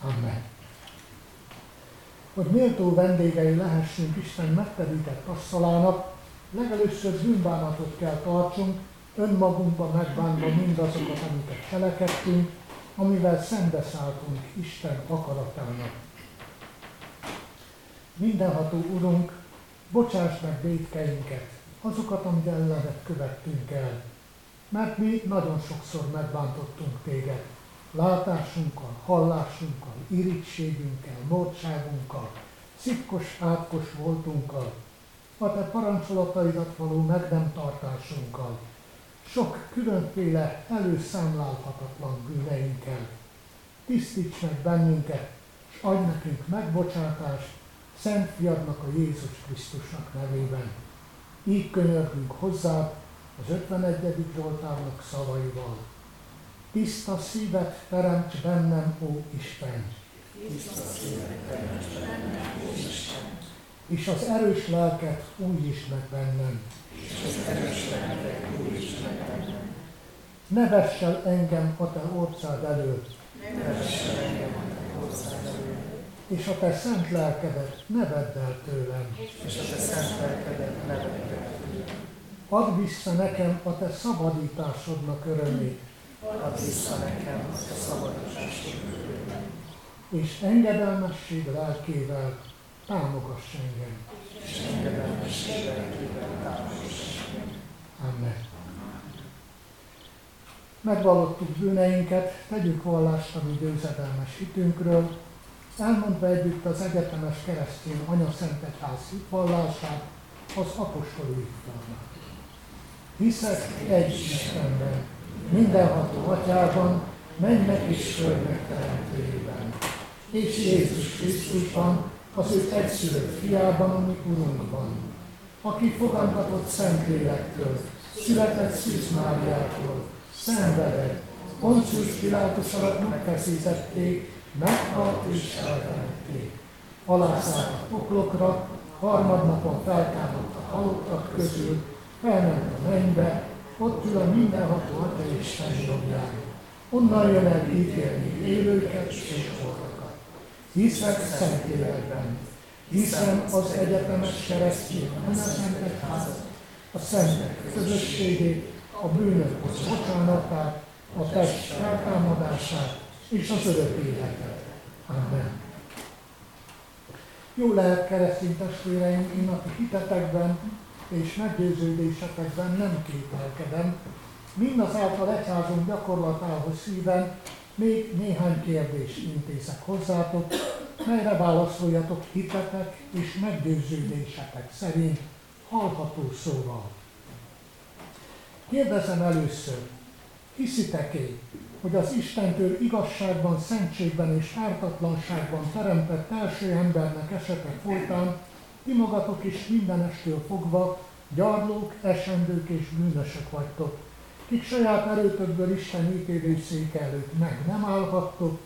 Amen. Hogy méltó vendégei lehessünk Isten megterített asszalának, legelőször bűnbánatot kell tartsunk, önmagunkba megbánva mindazokat, amiket cselekedtünk, amivel szembeszálltunk Isten akaratának. Mindenható Urunk, bocsáss meg védkeinket, azokat, amit ellenet követtünk el, mert mi nagyon sokszor megbántottunk téged, látásunkkal, hallásunkkal, irítségünkkel, mordságunkkal, szikkos, átkos voltunkkal, a te parancsolataidat való meg nem tartásunkkal, sok különféle előszámlálhatatlan bűneinkkel. Tisztíts meg bennünket, és adj nekünk megbocsátást, Szent Fiadnak a Jézus Krisztusnak nevében. Így könyörgünk hozzá az 51. Zsoltárnak szavaival. Tiszta szívet teremts bennem, ó Isten! Tiszta szívet teremts bennem, ó Isten! És az erős lelket újíts meg bennem. És az erős lelket újíts meg bennem. Ne vess el engem a te ország előtt. Ne vess el engem a te ország előtt és a te szent lelkedet ne vedd el tőlem. És a te szent lelkedet ne vedd el tőlem. Add vissza nekem a te szabadításodnak örömét. Add vissza nekem a te szabadításodnak örömét. És engedelmesség lelkével támogass engem. És engedelmesség lelkével támogass engem. Amen. Megvallottuk bűneinket, tegyük vallást a mi győzedelmes hitünkről, elmondva együtt az egyetemes keresztény anyaszentetház hitvallását, az apostoli hitformát. Hiszek egy Istenben, mindenható atyában, mennek és földnek teremtőjében, és Jézus Krisztusban, az ő egyszülött fiában, ami Urunkban, aki fogantatott Szentlélektől, született Szűz Máriától, szenvedett, Poncius Pilátus alatt megfeszítették, meghalt és eltemették. Alászállt a poklokra, harmadnapon feltámadt a halottak közül, felment a mennybe, ott ül a mindenható Atya Isten jobbján. Onnan jön el ítélni élőket és holtakat. Hiszek Szentlélekben, hiszem az egyetemes keresztény szentek házat, a szentek közösségét, a bűnök bocsánatát, a test feltámadását, és az örök életet. Amen. Jó lehet keresztény testvéreim, én a hitetekben és meggyőződésetekben nem kételkedem, mindazáltal egyházunk gyakorlatához szíven még néhány kérdést intézek hozzátok, melyre válaszoljatok hitetek és meggyőződésetek szerint hallható szóval. Kérdezem először, hiszitek-e, hogy az Istentől igazságban, szentségben és ártatlanságban teremtett első embernek esete folytán ti magatok is mindenestől fogva gyarlók, esendők és bűnösök vagytok, kik saját erőtökből Isten ítélőszék előtt meg nem állhattok,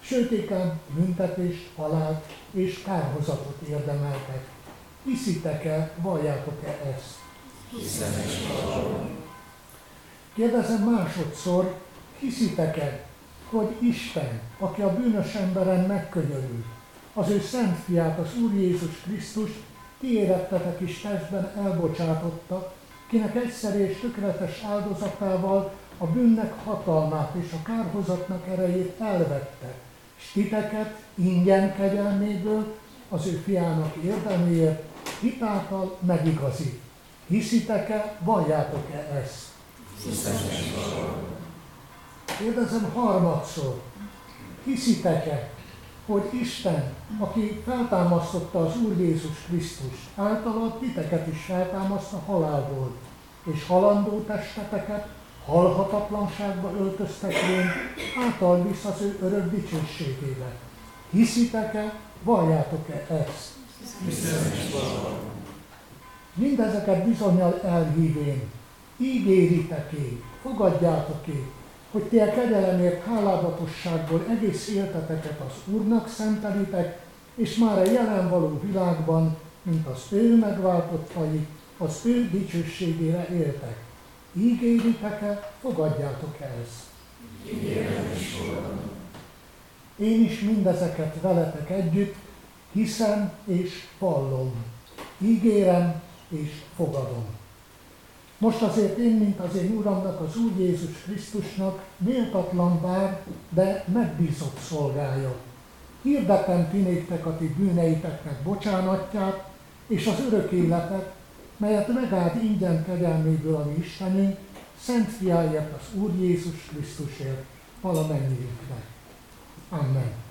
sőt, inkább büntetést, halált és kárhozatot érdemeltek. Hiszitek-e, valljátok-e ezt? Kérdezem másodszor, hiszitek-e, hogy Isten, aki a bűnös emberen megkönyörült, az ő szent fiát, az Úr Jézus Krisztus, ti érettetek is testben elbocsátotta, kinek egyszerű és tökéletes áldozatával a bűnnek hatalmát és a kárhozatnak erejét elvette, és titeket ingyen kegyelméből az ő fiának érdeméért hitáltal megigazít. Hiszitek-e, valljátok-e ezt? Kérdezem harmadszor, hiszitek-e, hogy Isten, aki feltámasztotta az Úr Jézus Krisztus, általa titeket is feltámaszt a halálból, és halandó testeteket halhatatlanságba öltöztetvén által visz az ő örök dicsőségébe. Hiszitek-e, valljátok-e ezt? Mindezeket bizonyal elhívén, ígéritek-é, fogadjátok-é, hogy ti a kegyelemért hálálatosságból egész életeteket az Úrnak szentelitek, és már a jelen való világban, mint az ő megváltottai, az ő dicsőségére éltek. Ígéritek-e, fogadjátok-e ezt? Én is mindezeket veletek együtt hiszem és vallom. Ígérem és fogadom. Most azért én, mint az én Uramnak, az Úr Jézus Krisztusnak méltatlan bár, de megbízott szolgája. Hirdetem ti a ti bűneiteknek bocsánatját, és az örök életet, melyet megáld ingyen kegyelméből a mi Istenünk, Szent Fiáért az Úr Jézus Krisztusért, valamennyiünknek. Amen.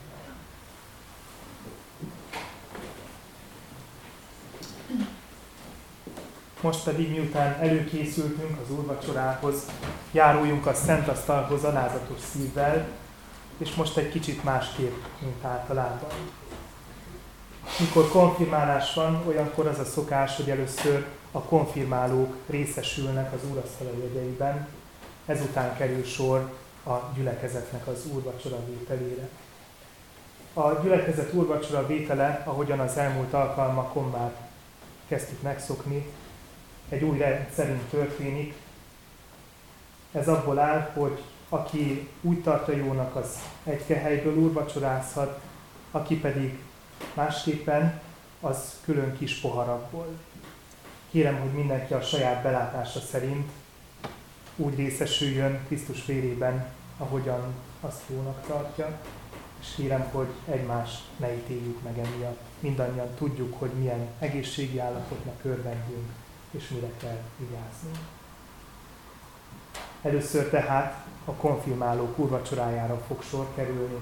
Most pedig, miután előkészültünk az úrvacsorához, járuljunk a szent asztalhoz alázatos szívvel, és most egy kicsit másképp, mint általában. Mikor konfirmálás van, olyankor az a szokás, hogy először a konfirmálók részesülnek az úrasztala jegyeiben, ezután kerül sor a gyülekezetnek az úrvacsora vételére. A gyülekezet úrvacsora vétele, ahogyan az elmúlt alkalmakon már kezdtük megszokni, egy új rend szerint történik. Ez abból áll, hogy aki úgy tartja jónak, az egy kehelyből úrvacsorázhat, aki pedig másképpen, az külön kis poharakból. Kérem, hogy mindenki a saját belátása szerint úgy részesüljön Krisztus vérében, ahogyan azt jónak tartja, és kérem, hogy egymást ne ítéljük meg emiatt. Mindannyian tudjuk, hogy milyen egészségi állapotnak örvendjünk, és mire kell vigyázni. Először tehát a konfirmáló kurvacsorájára fog sor kerülni.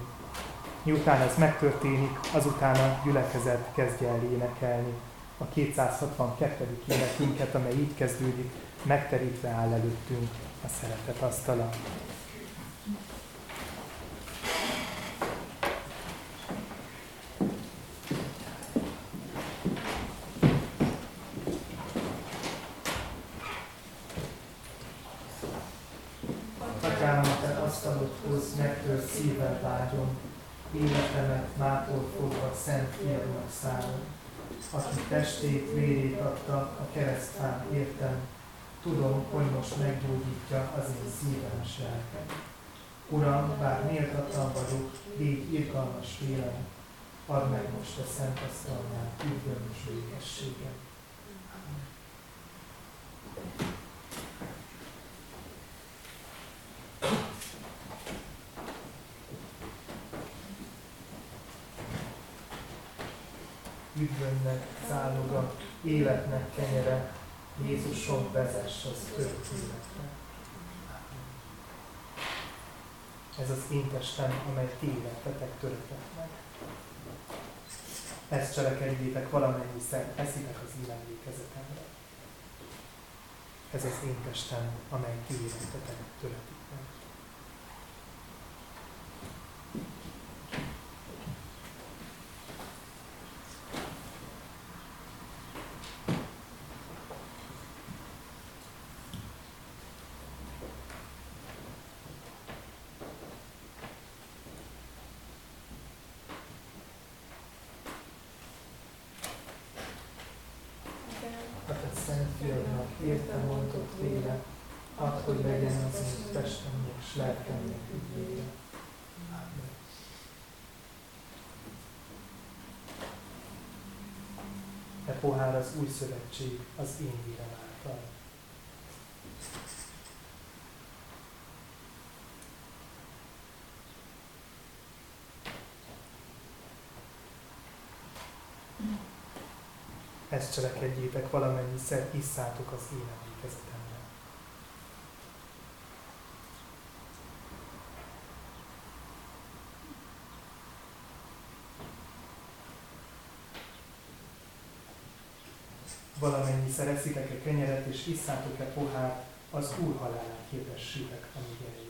Miután ez megtörténik, azután a gyülekezet kezdje el énekelni a 262. énekünket, amely így kezdődik, megterítve áll előttünk a szeretet asztala. asztalodhoz megtört szívvel vágyom, életemet mától fogva szent fiadnak szállom. Aki testét, vérét adta a keresztfán értem, tudom, hogy most meggyógyítja az én szívem lelkem. Uram, bár méltatlan vagyok, légy irgalmas vélem, add meg most a szent asztalnál üdvöm és végességem. Üdvönnek záloga, életnek kenyere, Jézusom vezess az örök. Ez az én testem, amely ti életetek töretek meg. Ezt cselekedjétek valamennyiszer, eszitek az emlékezetemre. Ez az én testem, amely ti életetek töretek már az új szövetség az én hírem által. Ezt cselekedjétek valamennyiszer, isszátok az én emlékezetem. szereszitek-e kenyeret, és isszátok-e pohár az Úr halálát hirdessétek, amíg eljön.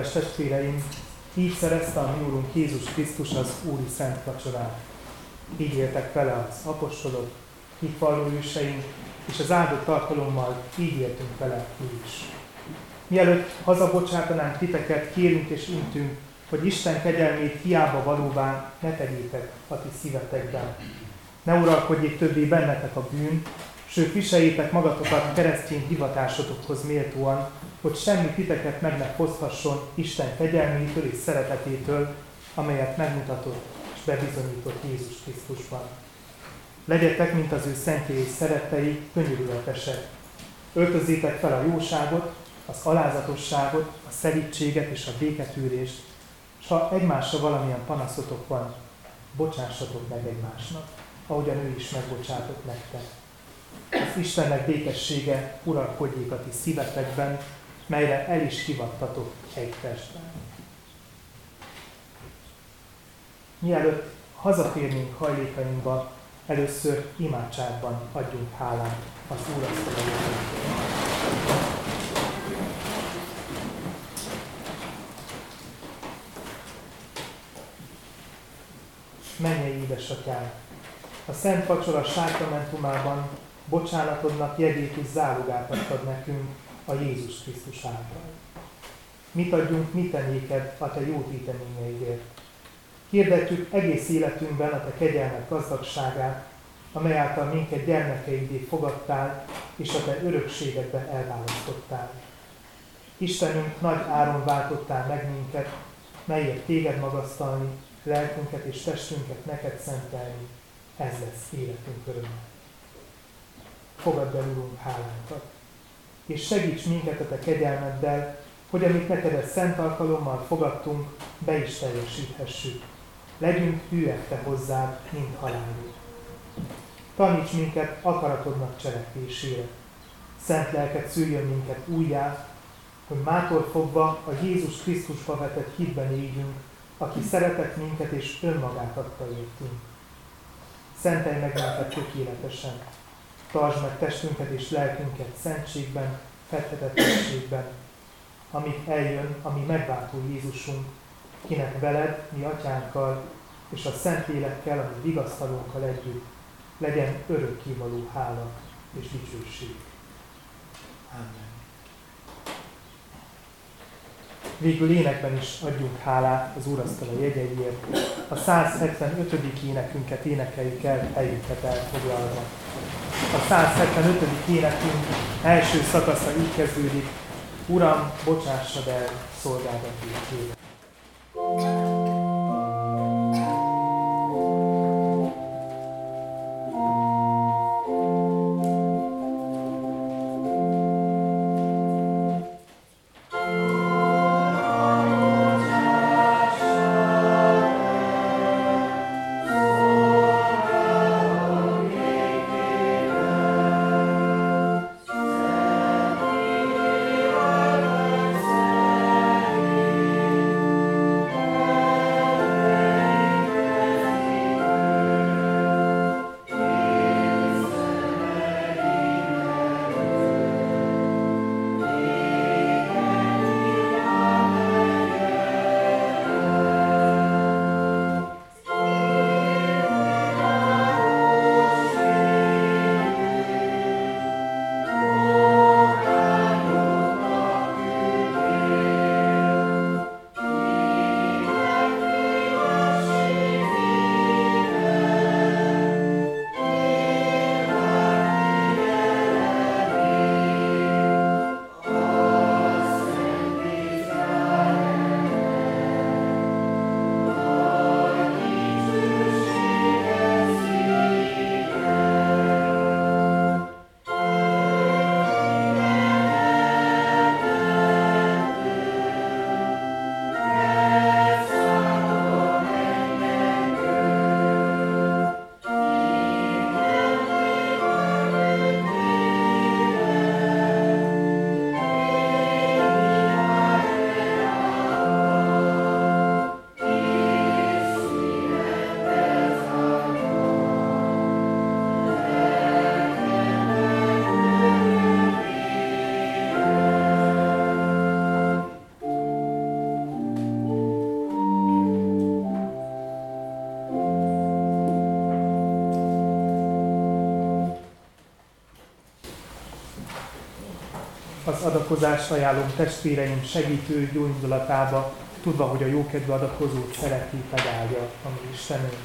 Kedves testvéreim, így szerezte a mi Úrunk Jézus Krisztus az Úri Szent Vacsorát. Így éltek vele az apostolok, hitvalló őseink, és az áldott tartalommal így éltünk vele mi is. Mielőtt hazabocsátanánk titeket, kérünk és intünk, hogy Isten kegyelmét hiába valóvá ne tegyétek a ti szívetekben. Ne uralkodjék többé bennetek a bűn, sőt viseljétek magatokat keresztény hivatásotokhoz méltóan, hogy semmi titeket meg ne foszhasson Isten kegyelmétől és szeretetétől, amelyet megmutatott és bebizonyított Jézus Krisztusban. Legyetek, mint az ő szentjé és szerettei, könyörületesek. Öltözétek fel a jóságot, az alázatosságot, a szerítséget és a béketűrést, és ha egymásra valamilyen panaszotok van, bocsássatok meg egymásnak, ahogyan ő is megbocsátott nektek. Az Istennek békessége uralkodjék a ti szívetekben, melyre el is hivattatok egy testben. Mielőtt hazatérnénk hajlékainkba, először imádságban adjunk hálát az Úr Mennyei édesatyám, a Szent Vacsora sákramentumában bocsánatodnak jegyét és zálogát adtad nekünk a Jézus Krisztus által. Mit adjunk mit néked a te jó téteményeidért? Hirdetjük egész életünkben a te kegyelmet gazdagságát, amely által minket gyermekeidé fogadtál, és a te örökségedben elválasztottál. Istenünk, nagy áron váltottál meg minket, melyet téged magasztalni, lelkünket és testünket neked szentelni, ez lesz életünk öröme. Fogadd el, Urunk, hálánkat, és segíts minket a Te kegyelmeddel, hogy amit neked egy szent alkalommal fogadtunk, be is teljesíthessük. Legyünk hűek Te hozzád, mint halálig. Taníts minket akaratodnak cselekvésére. Szent lelket szüljön minket újjá, hogy mától fogva a Jézus Krisztusba vetett hitben éljünk, aki szeretett minket és önmagát adta értünk. Szentelj meg minket tökéletesen, tartsd meg testünket és lelkünket szentségben, fethetetlenségben, amíg eljön a mi megváltó Jézusunk, kinek veled, mi atyánkkal, és a Szentlélekkel, ami vigasztalónkkal együtt, legyen örökkévaló hála és dicsőség. Végül énekben is adjunk hálát az Úrasztala jegyeiért. A 175. énekünket énekeljük el helyünket elfoglalva. A 175. énekünk első szakasza így kezdődik. Uram, bocsássad el szolgálat thank az adakozást ajánlom testvéreim segítő gyógyindulatába, tudva, hogy a jókedvű adakozót szereti, megállja a mi Istenünk.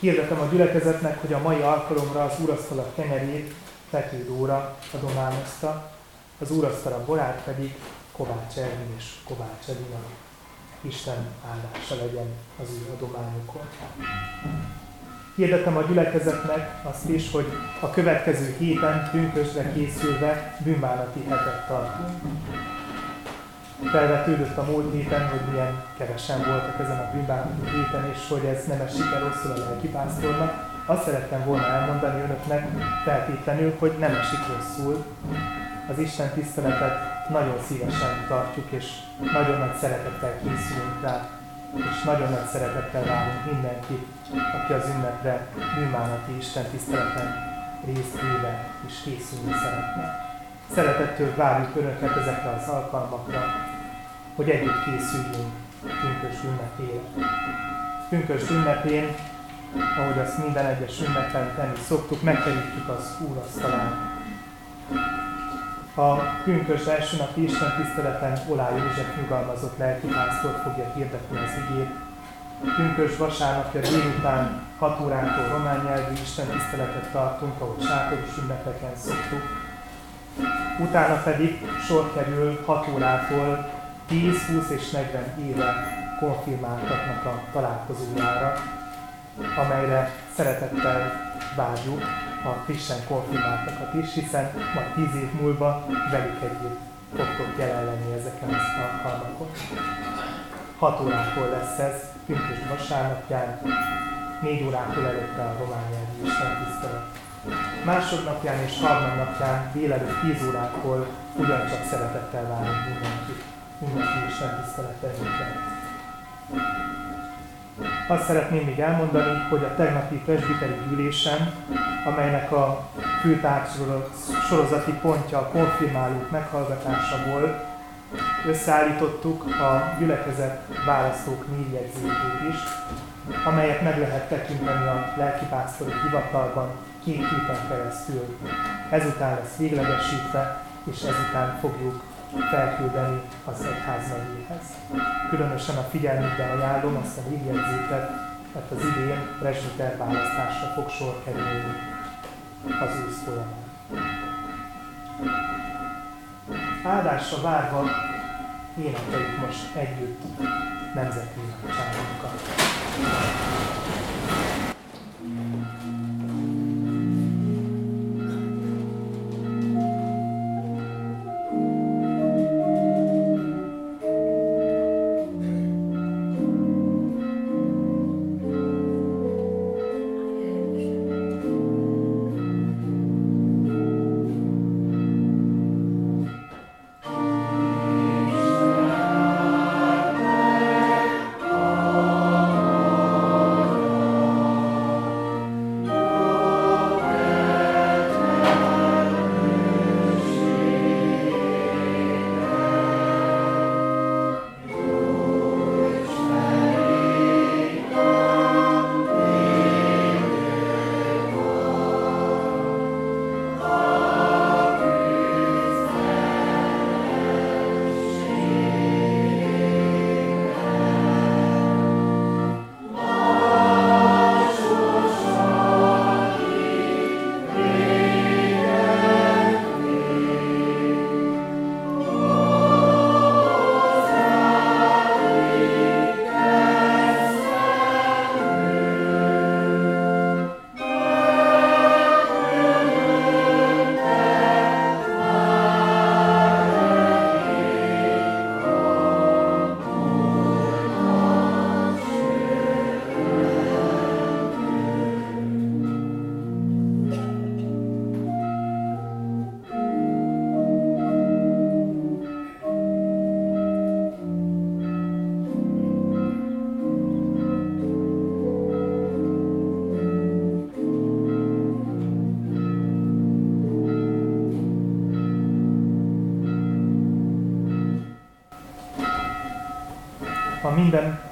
Hirdetem a gyülekezetnek, hogy a mai alkalomra az úrasztal kenyerét Pető Dóra adományozta, az úrasztal borát pedig Kovács Ervin és Kovács Edina. Isten áldása legyen az ő adományukon. Hirdetem a gyülekezetnek azt is, hogy a következő héten pünkösre készülve bűnbánati hetet tartunk. Felvetődött a múlt héten, hogy milyen kevesen voltak ezen a bűnbánati héten, és hogy ez nem esik el rosszul a lelkipásztornak. Azt szerettem volna elmondani önöknek feltétlenül, hogy nem esik rosszul. Az Isten tiszteletet nagyon szívesen tartjuk, és nagyon nagy szeretettel készülünk rá, és nagyon nagy szeretettel várunk mindenkit, aki az ünnepre bűnbánati Isten tiszteleten részt véve és készülni szeretne. Szeretettől várjuk Önöket ezekre az alkalmakra, hogy együtt készüljünk pünkös ünnepére. Pünkös ünnepén, ahogy azt minden egyes ünnepen tenni szoktuk, megterítjük az Úr asztalán a pünkös első napi Isten tiszteleten Olá József nyugalmazott lelkipásztor fogja hirdetni az igét. Pünkös vasárnapja délután 6 órától román nyelvű Isten tiszteletet tartunk, ahogy sátoros ünnepeken szoktuk. Utána pedig sor kerül 6 órától 10, 20 és 40 éve konfirmáltaknak a találkozójára, amelyre szeretettel várjuk a frissen konfirmáltakat is, hiszen majd tíz év múlva velük együtt fogtok jelen lenni ezeken az alkalmakon. 6 órától lesz ez, pünkös vasárnapján, 4 órától előtte a román nyelvű Isten tisztelet. Másodnapján és harmadnapján délelőtt 10 órákor ugyancsak szeretettel várunk mindenkit, mindenki Isten tisztelet azt szeretném még elmondani, hogy a tegnapi presbiteri gyűlésen, amelynek a sorozati pontja a konfirmálók meghallgatása volt, összeállítottuk a gyülekezet választók névjegyzékét is, amelyet meg lehet tekinteni a lelkipásztori hivatalban két héten keresztül. Ezután lesz véglegesítve, és ezután fogjuk felküldeni az egyház megyéhez. Különösen a figyelmükben ajánlom azt a névjegyzéket, mert az idén presbiter választásra fog sor kerülni az ősz folyamán. Áldásra várva énekeljük most együtt nemzeti imádságunkat.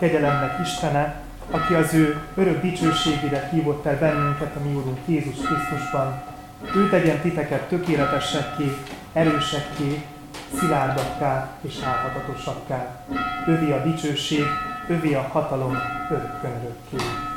Kegyelemnek Istene, aki az ő örök dicsőségére hívott el bennünket a mi Úrunk Jézus Krisztusban, Ő tegyen titeket tökéletesekké, erősekké, szilárdakká és állhatatosakká. Övi a dicsőség, övi a hatalom örökkön örökké.